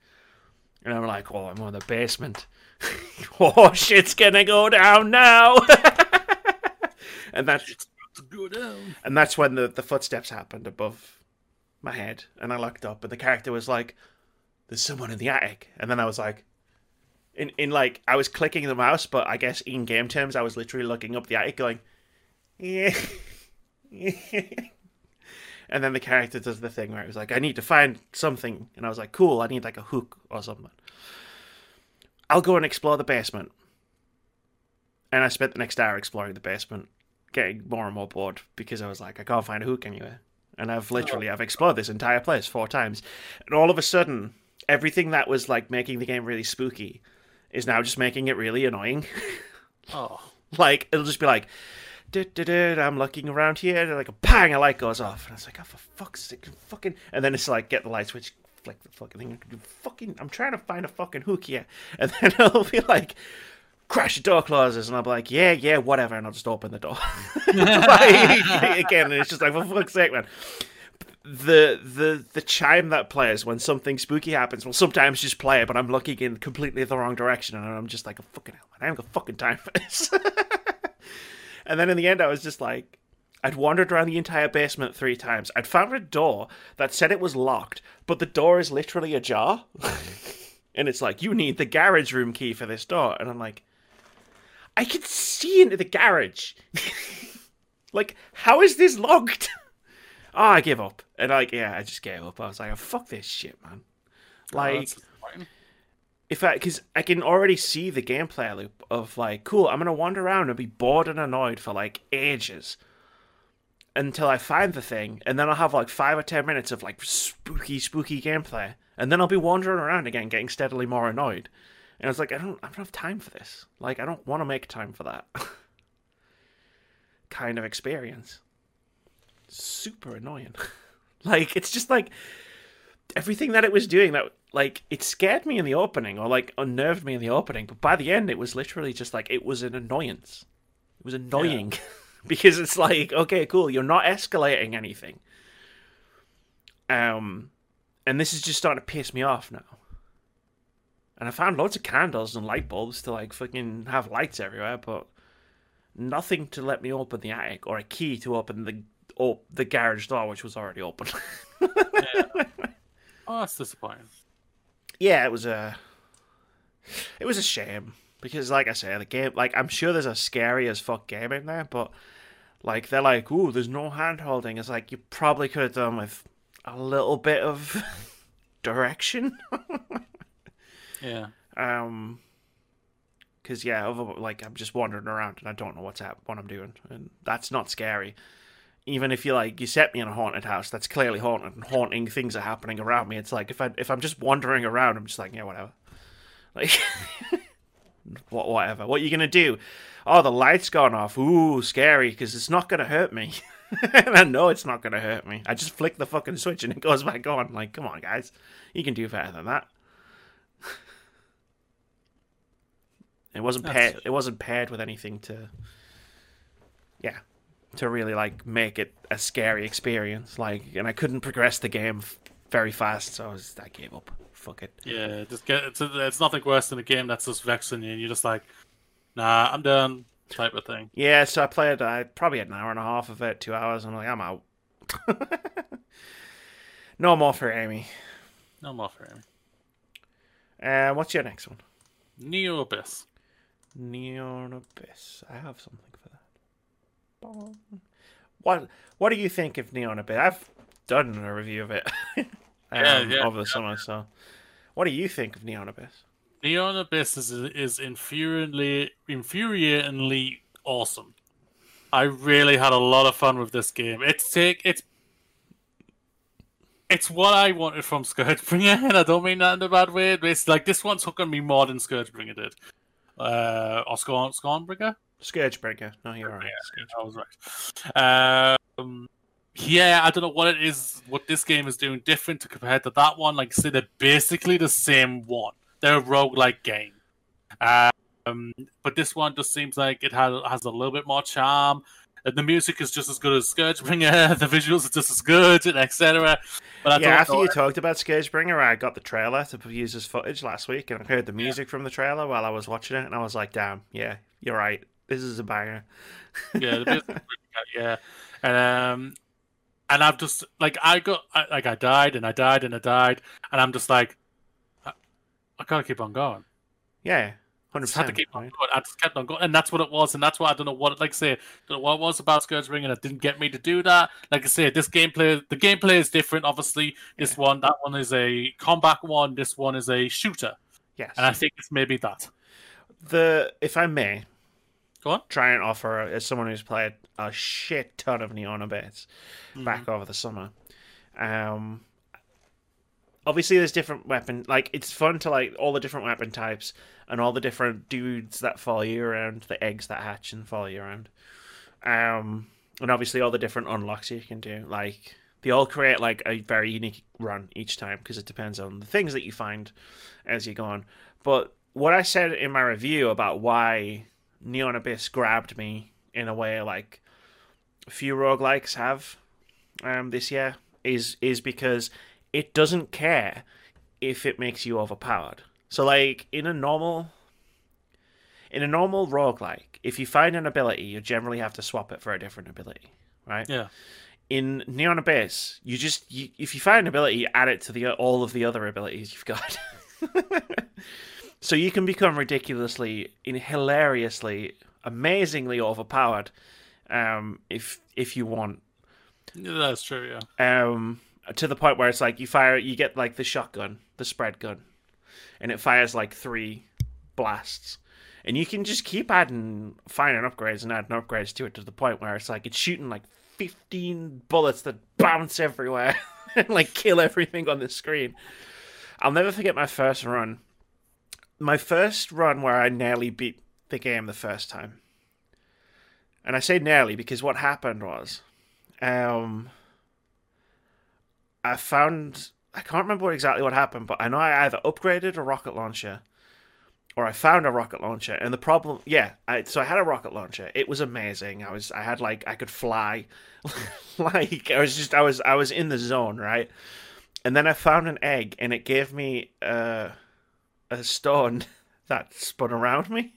And I'm like, "Oh, I'm on the basement. oh, shit's gonna go down now." and that's and that's when the, the footsteps happened above my head, and I looked up, and the character was like, "There's someone in the attic," and then I was like, in in like I was clicking the mouse, but I guess in game terms, I was literally looking up the attic, going, "Yeah." and then the character does the thing where it was like, "I need to find something," and I was like, "Cool, I need like a hook or something." I'll go and explore the basement. And I spent the next hour exploring the basement, getting more and more bored because I was like, I can't find a hook anywhere. And I've oh. literally I've explored this entire place four times. And all of a sudden, everything that was like making the game really spooky is now just making it really annoying. Oh, like it'll just be like "Du-du-du, I'm looking around here, and like a bang, a light goes off, and it's like, oh for fuck's sake, fucking, and then it's like get the light switch, flick the fucking thing, fucking, I'm trying to find a fucking hook here, and then I'll be like, crash the door closes, and I'll be like, yeah, yeah, whatever, and I'll just open the door, again, and it's just like, for fuck's sake, man. The the the chime that plays when something spooky happens will sometimes just play, but I'm looking in completely the wrong direction, and I'm just like, oh, fucking hell, man, I haven't got fucking time for this. And then in the end, I was just like, I'd wandered around the entire basement three times. I'd found a door that said it was locked, but the door is literally ajar. and it's like, you need the garage room key for this door. And I'm like, I can see into the garage. like, how is this locked? oh, I give up. And like, yeah, I just gave up. I was like, oh, fuck this shit, man. oh, Like, disappointing. If I because I can already see the gameplay loop of like, cool, I'm gonna wander around and be bored and annoyed for like ages until I find the thing, and then I'll have like five or ten minutes of like spooky, spooky gameplay, and then I'll be wandering around again, getting steadily more annoyed. And it's like I don't, I don't have time for this. Like I don't want to make time for that kind of experience. Super annoying. like it's just like everything that it was doing that like it scared me in the opening or like unnerved me in the opening but by the end it was literally just like it was an annoyance. It was annoying. Because it's like okay cool you're not escalating anything. Um and this is just starting to piss me off now. And i found loads of candles and light bulbs to like fucking have lights everywhere but nothing to let me open the attic or a key to open the oh, the garage door which was already open. Oh, that's disappointing. Yeah, it was a it was a shame because, like I say, the game like I'm sure there's a scary as fuck game in there, but like they're like, ooh, there's no hand holding. It's like you probably could have done with a little bit of direction. Yeah. um, because yeah, like I'm just wandering around and I don't know what's hap- what I'm doing, and that's not scary. Even if you like you set me in a haunted house, that's clearly haunted and haunting things are happening around me. It's like if I if I'm just wandering around, I'm just like yeah, whatever. Like what whatever. What are you gonna do? Oh, the light's gone off. Ooh, scary because it's not gonna hurt me. and I know it's not gonna hurt me. I just flick the fucking switch and it goes back on. Like, come on, guys, you can do better than that. It wasn't paired. It wasn't paired with anything to, yeah, to really like make it a scary experience. Like, and I couldn't progress the game f- very fast, so I, was, I gave up. Fuck it. Yeah, just get it's, it's nothing worse than a game that's just vexing you, and you're just like, nah, I'm done, type of thing. Yeah, so I played. I probably had an hour and a half of it, two hours. And I'm like, I'm out. no more for Amy. No more for him. Uh, what's your next one? Neo Abyss. Neon Abyss. I have something What What do you think of Neon Abyss? I've done a review of it um, Yeah, yeah, over the summer. So, what do you think of Neon Abyss? Neon Abyss is is infuriatingly infuriatingly awesome. I really had a lot of fun with this game. It's take it's it's what I wanted from Scourgebringer, and I don't mean that in a bad way. But it's like this one's hooking me more than Scourgebringer did. Uh, or Scorn Scornbringer? Scourgebreaker. No, you're right. I was right. Um, yeah, I don't know what it is, what this game is doing different to compared to that one. Like I said, they're basically the same one. They're a roguelike game. Um, but this one just seems like it has has a little bit more charm. And the music is just as good as Scourgebringer. The visuals are just as good, and etc. But I yeah, after you talked about Scourgebringer, I got the trailer to use as footage last week, and I heard the music from the trailer while I was watching it, and I was like, "Damn, yeah, you're right. This is a banger." yeah, the music is really yeah, and um, and I've just like I got I, like I died and I died and I died, and I'm just like, I, I gotta keep on going. yeah, hundred just had to percent. keep on going. I just kept on going, and that's what it was, and that's why I don't know what, like I say, don't know what it was about Scourgebringer, and it didn't get me to do that. Like I say, this gameplay, the gameplay is different. Obviously, this one, that one is a combat one. This one is a shooter, Yes. and I think it's maybe that. the if I may Go on. try and offer as someone who's played a shit ton of Neon Abyss Mm-hmm. back over the summer. Um, obviously, there's different weapon. Like it's fun to like all the different weapon types and all the different dudes that follow you around, the eggs that hatch and follow you around. Um, and obviously all the different unlocks you can do. Like they all create like a very unique run each time because it depends on the things that you find as you go on. But what I said in my review about why Neon Abyss grabbed me in a way like few roguelikes have um, this year is is because it doesn't care if it makes you overpowered. So like in a normal in a normal roguelike, if you find an ability, you generally have to swap it for a different ability, right? Yeah. In Neon Abyss, you just you, if you find an ability, you add it to the all of the other abilities you've got. so you can become ridiculously, in hilariously, amazingly overpowered um, if if you want That's true. Yeah. um, to the point where it's like you fire, you get like the shotgun, the spread gun, and it fires like three blasts, and you can just keep adding, finding upgrades and adding upgrades to it to the point where it's like it's shooting like fifteen bullets that bounce everywhere and like kill everything on the screen. I'll never forget my first run. My first run where I nearly beat the game the first time. And I say nearly because what happened was, um, I found I can't remember exactly what happened, but I know I either upgraded a rocket launcher or I found a rocket launcher. And the problem, yeah, I, so I had a rocket launcher. It was amazing. I was I had like I could fly, like I was just I was I was in the zone, right? And then I found an egg, and it gave me uh, a stone that spun around me.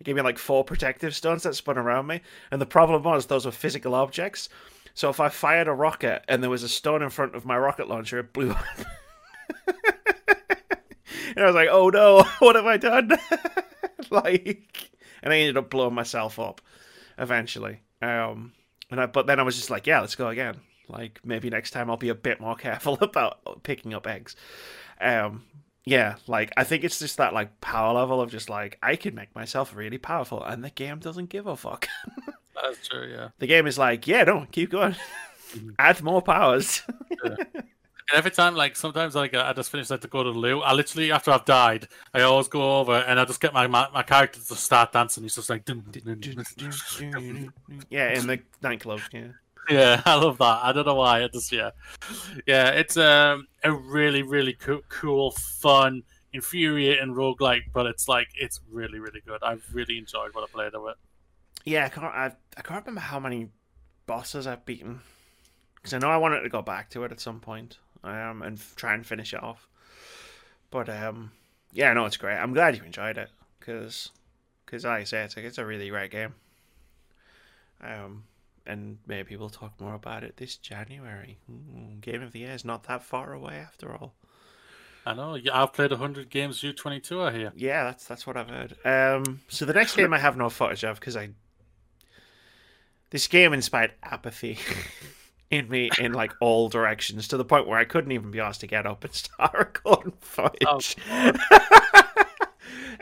It gave me like four protective stones that spun around me. And the problem was those were physical objects. So if I fired a rocket and there was a stone in front of my rocket launcher, it blew up. and I was like, oh no, what have I done? like, and I ended up blowing myself up eventually. Um, and I, but then I was just like, yeah, let's go again. Like maybe next time I'll be a bit more careful about picking up eggs. Um, yeah, like I think it's just that like power level of just like I can make myself really powerful, and the game doesn't give a fuck. That's true. Yeah. the game is like, yeah, no, keep going, mm-hmm. add more powers. And every time, like sometimes, like uh, I just finish like to go to the loo. I literally, after I've died, I always go over and I just get my my, my character to start dancing. He's just like, dun, dun, dun, dun. yeah, in the nightclub. Yeah, yeah, I love that. I don't know why. It just yeah, yeah. It's um a really really cool, cool fun, infuriating roguelike, but it's like it's really really good. I've really enjoyed what I played of it. yeah. I can't. I, I can't remember how many bosses I've beaten because I know I wanted to go back to it at some point. Um, and f- try and finish it off. But um, yeah, no, it's great. I'm glad you enjoyed it because, because like I say, it's like, it's a really great game. Um, and maybe we'll talk more about it this January. Mm, game of the year is not that far away after all. I know. Yeah, I've played hundred games. U twenty two. I hear. Yeah, that's that's what I've heard. Um, so the next game I have no footage of because I this game inspired apathy in me in like all directions to the point where I couldn't even be asked to get up and start recording footage.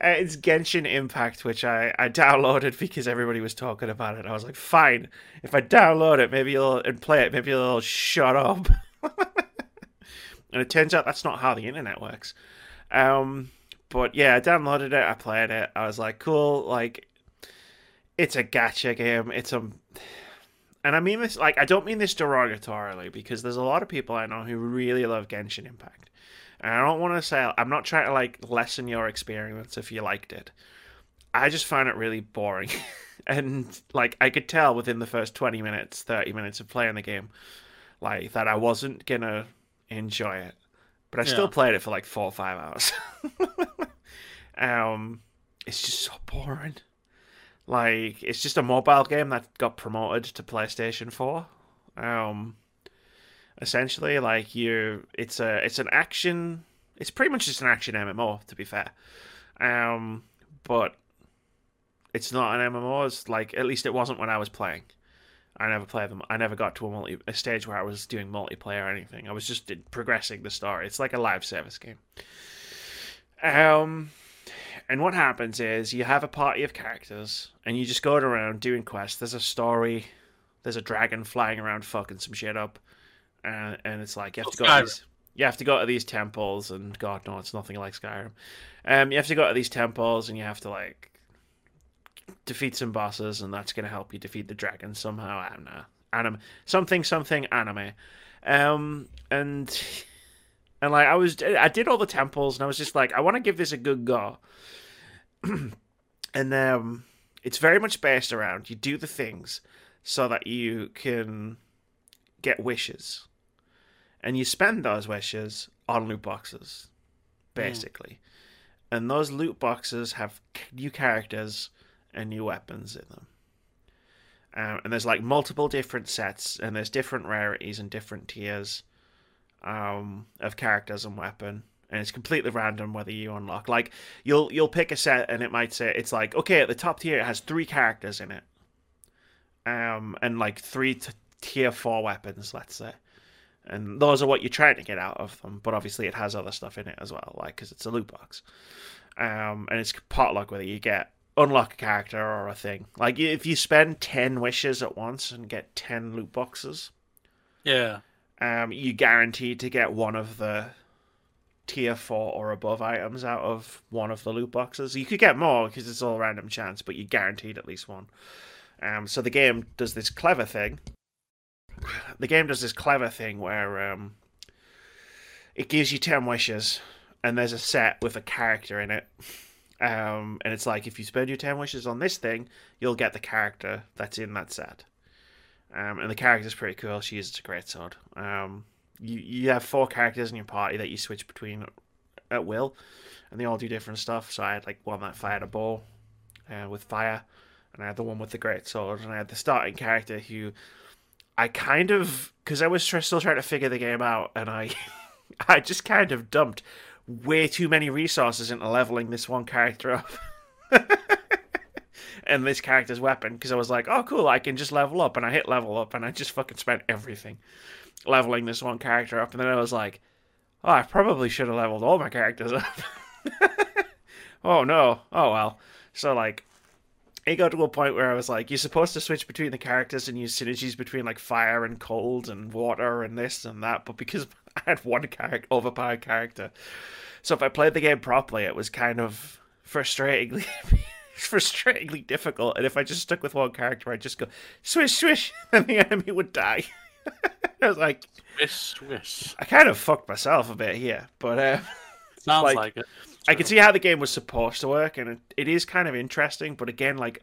Uh, it's Genshin Impact, which I, I downloaded because everybody was talking about it. I was like, fine, if I download it, maybe you'll and play it, maybe you'll shut up. and it turns out that's not how the internet works. Um, but yeah, I downloaded it, I played it. I was like, cool, like it's a gacha game. It's a and I mean this like I don't mean this derogatorily because there's a lot of people I know who really love Genshin Impact. And I don't want to say I'm not trying to like lessen your experience if you liked it. I just found it really boring. and like I could tell within the first 20 minutes, 30 minutes of playing the game like that I wasn't going to enjoy it. But I Yeah. still played it for like 4 or 5 hours. um it's just so boring. Like it's just a mobile game that got promoted to PlayStation 4. Um essentially like you it's a it's an action it's pretty much just an action MMO to be fair. Um but it's not an MMO. It's like at least it wasn't when I was playing. I never played them. I never got to a multi a stage where I was doing multiplayer or anything. I was just progressing the story. It's like a live service game. Um, and what happens is you have a party of characters, and you just go around doing quests. There's a story. There's a dragon flying around, fucking some shit up, and and it's like you have to go. To these, you have to go to these temples, and God, no, it's nothing like Skyrim. Um, you have to go to these temples, and you have to like defeat some bosses, and that's going to help you defeat the dragon somehow. I don't know. Anime, something, something anime. Um, and and like I was, I did all the temples, and I was just like, I want to give this a good go. and um, it's very much based around you do the things so that you can get wishes, and you spend those wishes on loot boxes, basically. And those loot boxes have new characters and new weapons in them. Um, and there's like multiple different sets, and there's different rarities and different tiers um, of characters and weapon. And it's completely random whether you unlock. Like you'll you'll pick a set, and it might say it's like okay, at the top tier it has three characters in it, um, and like three tier four weapons, let's say. And those are what you're trying to get out of them, but obviously it has other stuff in it as well, like because it's a loot box. Um, and it's potluck whether you get unlock a character or a thing. Like if you spend ten wishes at once and get ten loot boxes, Yeah. um, you guaranteed to get one of the tier four or above items out of one of the loot boxes. You could get more because it's all random chance, but you guaranteed at least one. Um, so the game does this clever thing. The game does this clever thing where um, it gives you ten wishes, and there's a set with a character in it. Um, and it's like if you spend your ten wishes on this thing, you'll get the character that's in that set. Um, and the character's pretty cool. She uses a great sword. Um, you you have four characters in your party that you switch between at will, and they all do different stuff. So I had like one that fired a bow uh, with fire, and I had the one with the great sword, and I had the starting character who I kind of because I was still trying to figure the game out, and I I just kind of dumped way too many resources into leveling this one character up. and this character's weapon because I was like, oh, cool, I can just level up. And I hit level up and I just fucking spent everything leveling this one character up. And then I was like, oh, I probably should have leveled all my characters up. oh, no. Oh, well. So, like, it got to a point where I was like, you're supposed to switch between the characters and use synergies between, like, fire and cold and water and this and that. But because I had one character, overpowered character. So if I played the game properly, it was kind of frustratingly frustratingly difficult. And if I just stuck with one character, I'd just go swish swish, and the enemy would die. I was like, Swish, swish. I kind of fucked myself a bit here, but uh, Sounds Like- like, it. I can see how the game was supposed to work, and it, it is kind of interesting. But again, like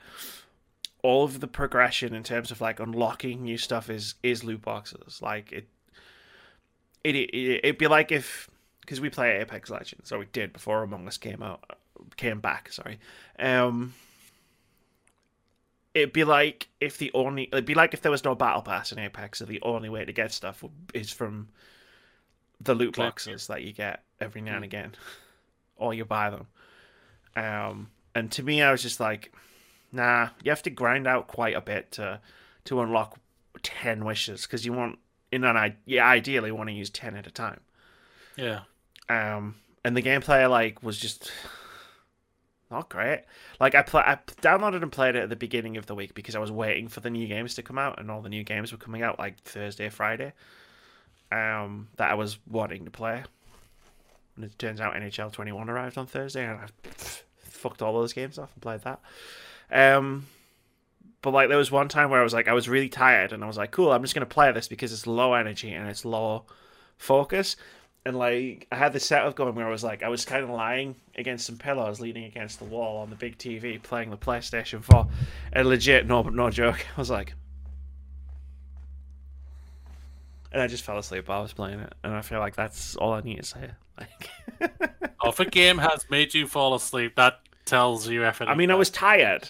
all of the progression in terms of like unlocking new stuff is is loot boxes. Like it, it, it it'd be like if because we play Apex Legends, so we did before Among Us came out, came back. Sorry, um, it'd be like if the only it'd be like if there was no battle pass in Apex, so the only way to get stuff is from the loot boxes that you get every now and again, or you buy them. Um, and to me, I was just like, nah, you have to grind out quite a bit to to unlock ten wishes because you want in an i you ideally want to use ten at a time. Yeah. Um, and the gameplay like was just not great. Like I play, I downloaded and played it at the beginning of the week because I was waiting for the new games to come out, and all the new games were coming out like Thursday, Friday. Um, that I was wanting to play. And it turns out NHL 21 arrived on Thursday, and I fucked all those games off and played that. Um, but like there was one time where I was like, I was really tired, and I was like, cool, I'm just gonna play this because it's low energy and it's low focus. and like I had the setup going where I was like I was kind of lying against some pillows, leaning against the wall on the big TV, playing the PlayStation Four, and legit, no, no joke, I was like, and I just fell asleep while I was playing it, and I feel like that's all I need to say. Like, oh, if a game has made you fall asleep, that tells you everything. I mean, I was tired,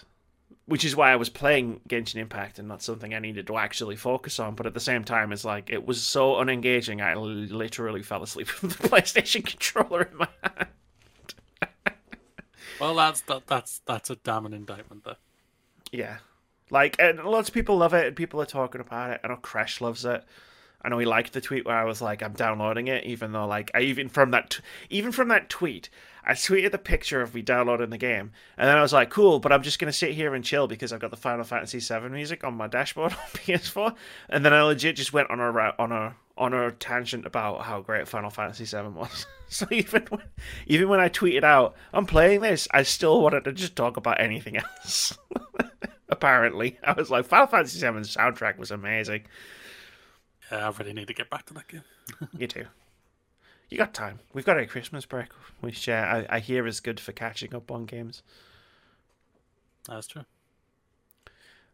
which is why I was playing Genshin Impact and not something I needed to actually focus on. But at the same time, it's like it was so unengaging. I literally fell asleep with the PlayStation controller in my hand. well, that's that, that's that's a damning indictment, there. Yeah, like and lots of people love it, and people are talking about it. I know Crash loves it. I know he liked the tweet where I was like, "I'm downloading it," even though like I even from that t- even from that tweet, I tweeted the picture of me downloading the game, and then I was like, "Cool," but I'm just gonna sit here and chill because I've got the Final Fantasy VII music on my dashboard on PS4, and then I legit just went on a on a on a tangent about how great Final Fantasy VII was. so even when, even when I tweeted out, "I'm playing this," I still wanted to just talk about anything else. Apparently, I was like, "Final Fantasy VII's soundtrack was amazing." I really need to get back to that game. you too. You got time. We've got a Christmas break, which uh, I, I hear is good for catching up on games. That's true.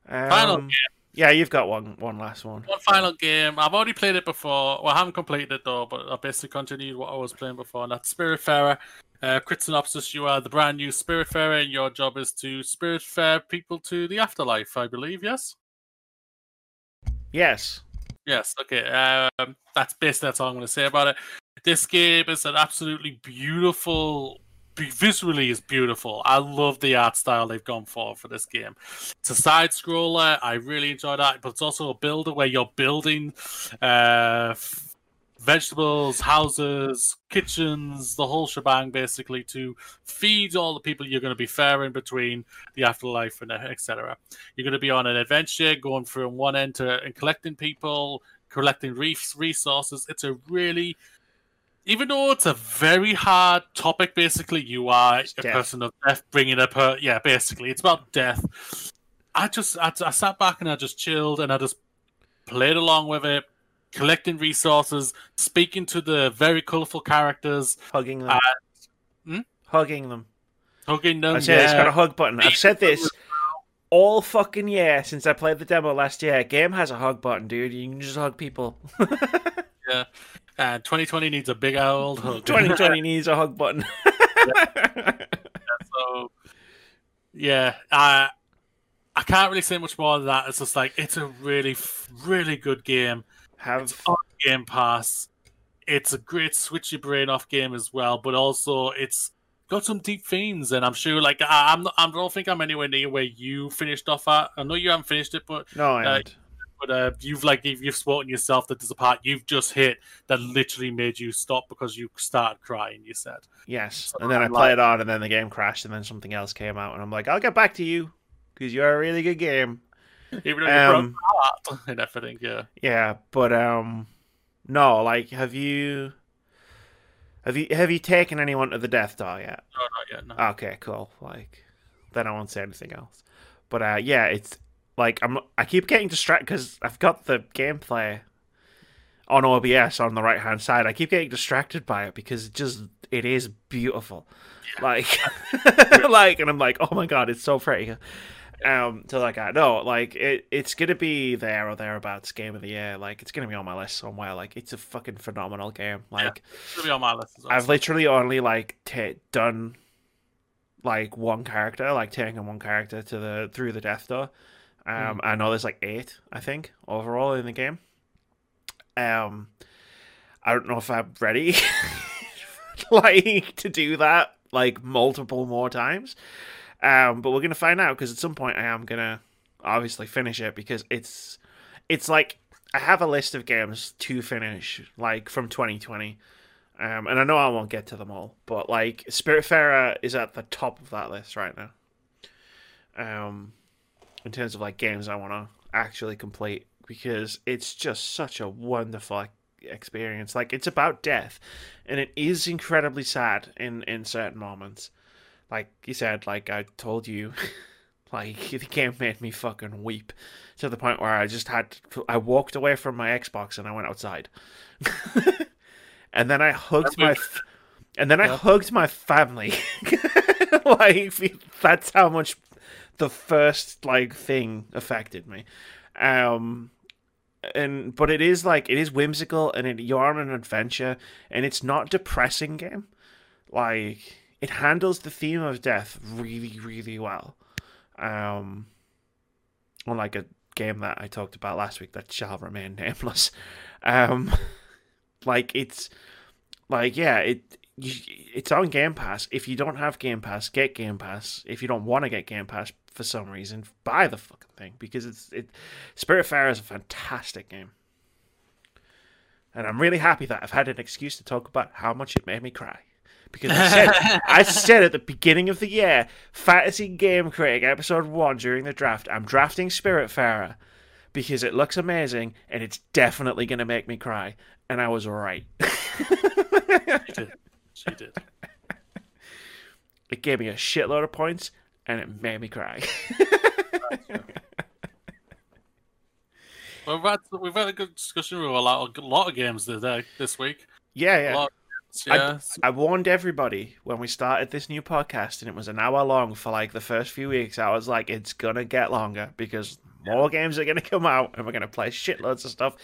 Um, final game. Yeah, you've got one one last one. One final game. I've already played it before. Well, I haven't completed it though, but I basically continued what I was playing before, and that's Spiritfarer. Uh, crit synopsis: You are the brand new Spiritfarer, and your job is to Spiritfare people to the afterlife. I believe. Yes. Yes. Yes. Okay. Um, that's basically that's all I'm going to say about it. This game is an absolutely beautiful. Visually is beautiful. I love the art style they've gone for for this game. It's a side scroller. I really enjoy that, but it's also a builder where you're building uh, vegetables, houses, kitchens, the whole shebang, basically, to feed all the people you're going to be faring between the afterlife and etc. You're going to be on an adventure, going from one end to and collecting people, collecting reefs, resources. It's a really even though it's a very hard topic, basically, you are it's a death. person of death, bringing up her. Yeah, basically, it's about death. I just, I, I sat back and I just chilled and I just played along with it, collecting resources, speaking to the very colorful characters, hugging them, hmm? hugging them, hugging them. I said yeah. it's got a hug button. I've said this all fucking year since I played the demo last year. Game has a hug button, dude. You can just hug people. yeah. Uh, 2020 needs a big old hug. 2020 needs a hug button. yeah. So, yeah, I I can't really say much more than that. It's just like it's a really, really good game. Have Game Pass. It's a great switch your brain off game as well, but also it's got some deep themes, and I'm sure like I, I'm not, I don't think I'm anywhere near where you finished off at. I know you haven't finished it, but no, I uh, But uh, you've like you've spoken yourself that there's a part you've just hit that literally made you stop because you started crying. You said yes, so and then I, played on, and then the game crashed, and then something else came out, and I'm like, I'll get back to you because you're a really good game. Even though um, you broke and everything, yeah. Yeah, but um, no, like, have you, have you, have you taken anyone to the Death Star yet? No, not yet. No. Okay, cool. Like, then I won't say anything else. But uh, yeah, it's like I'm. I keep getting distracted because I've got the gameplay on OBS on the right hand side. I keep getting distracted by it because it just it is beautiful. Yeah. Like, like, and I'm like, oh my god, it's so pretty um to like I no like it it's gonna be there or thereabouts game of the year. Like it's gonna be on my list somewhere. Like it's a fucking phenomenal game. Like yeah, be on my list well. I've literally only like t- done like one character like taking one character to the through the Death Door. Um mm. I know there's like eight I think overall in the game. Um I don't know if I'm ready like to do that like multiple more times um, but we're gonna find out because at some point I am gonna obviously finish it because it's it's like I have a list of games to finish like from 2020. Um, and I know I won't get to them all, but like Spiritfarer is at the top of that list right now. Um, in terms of like games I want to actually complete because it's just such a wonderful experience. Like it's about death, and it is incredibly sad in in certain moments like you said, like I told you, like the game made me fucking weep to the point where I just had to, I walked away from my Xbox and I went outside. and then I hugged my, and then I Yeah. hugged my family. like that's how much the first like thing affected me. Um, and but it is like it is whimsical and it, you're on an adventure and it's not depressing game. Like it handles the theme of death really really well. Um, unlike a game that I talked about last week that shall remain nameless. Um, like it's like yeah, it it's on Game Pass. If you don't have Game Pass, get Game Pass. If you don't want to get Game Pass for some reason, buy the fucking thing because it's it. Spiritfarer is a fantastic game, and I'm really happy that I've had an excuse to talk about how much it made me cry. Because I said, I said at the beginning of the year, Fantasy Game Critic episode one during the draft, I'm drafting Spirit Spiritfarer because it looks amazing and it's definitely going to make me cry. And I was right. She did. She did. it gave me a shitload of points and it made me cry. Well, we've had, we've had a good discussion with a lot, uh, a lot of games today, this week. yeah, A yeah. lot of games, yeah. I warned everybody when we started this new podcast, and it was an hour long for like the first few weeks. I was like, it's gonna get longer because more games are gonna come out, and we're gonna play shitloads of stuff.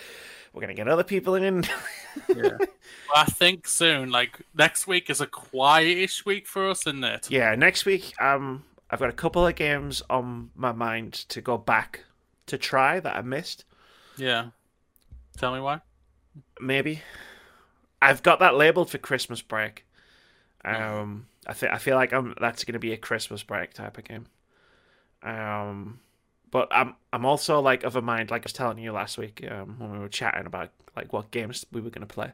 We're gonna get other people in. yeah. Well, I think soon, like next week, is a quietish week for us, isn't it? yeah, next week, um, I've got a couple of games on my mind to go back to try that I missed. Yeah. Tell me why. Maybe I've got that labeled for Christmas break. Um, I think I feel like I'm that's going to be a Christmas break type of game. Um, but I'm I'm also like of a mind like I was telling you last week um, when we were chatting about like what games we were going to play.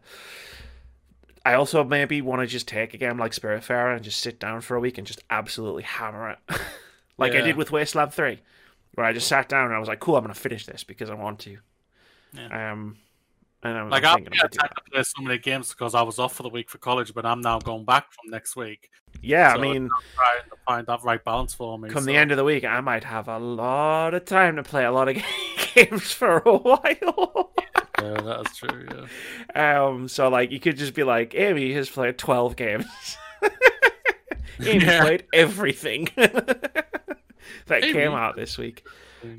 I also maybe want to just take a game like Spiritfarer and just sit down for a week and just absolutely hammer it, like I did with Wasteland Three, where I just sat down and I was like, "Cool, I'm going to finish this because I want to." Um, and I'm, Like I'm I thinking had about doing time to play so many games because I was off for the week for college, but I'm now going back from next week. Yeah, So I mean, Trying to find that right balance for me. come so- the end of the week, I might have a lot of time to play a lot of games for a while. Yeah, that's true. Yeah. um, so like, you could just be like, Amy has played twelve games. Amy Yeah. played everything that Amy. came out this week.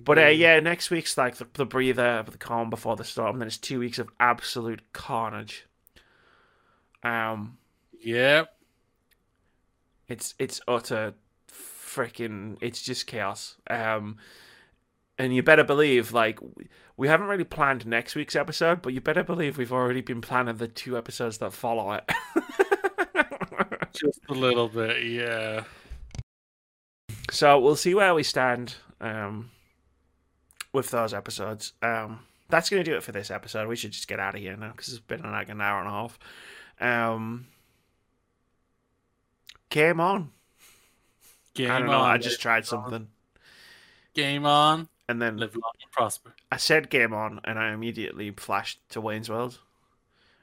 But uh, yeah, next week's like the, the breather, the calm before the storm. Then it's two weeks of absolute carnage. Um, yeah, It's it's utter freaking it's just chaos. Um and you better believe like we haven't really planned next week's episode, but you better believe we've already been planning the two episodes that follow it. just a little bit. Yeah. so we'll see where we stand um with those episodes. Um that's going to do it for this episode. We should just get out of here now because it's been like an hour and a half. Um Game on. Game I don't know. on. I just tried something. Game on. And then Live long and prosper. I said game on, and I immediately flashed to Wayne's World.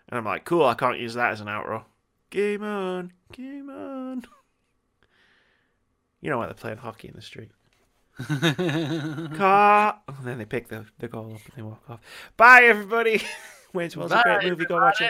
And I'm like, cool, I can't use that as an outro. Game on, game on. You know why they're playing hockey in the street. Car. And oh, then they pick the, the goal up and they walk off. Bye, everybody. Wayne's World's a great movie. Go watch it.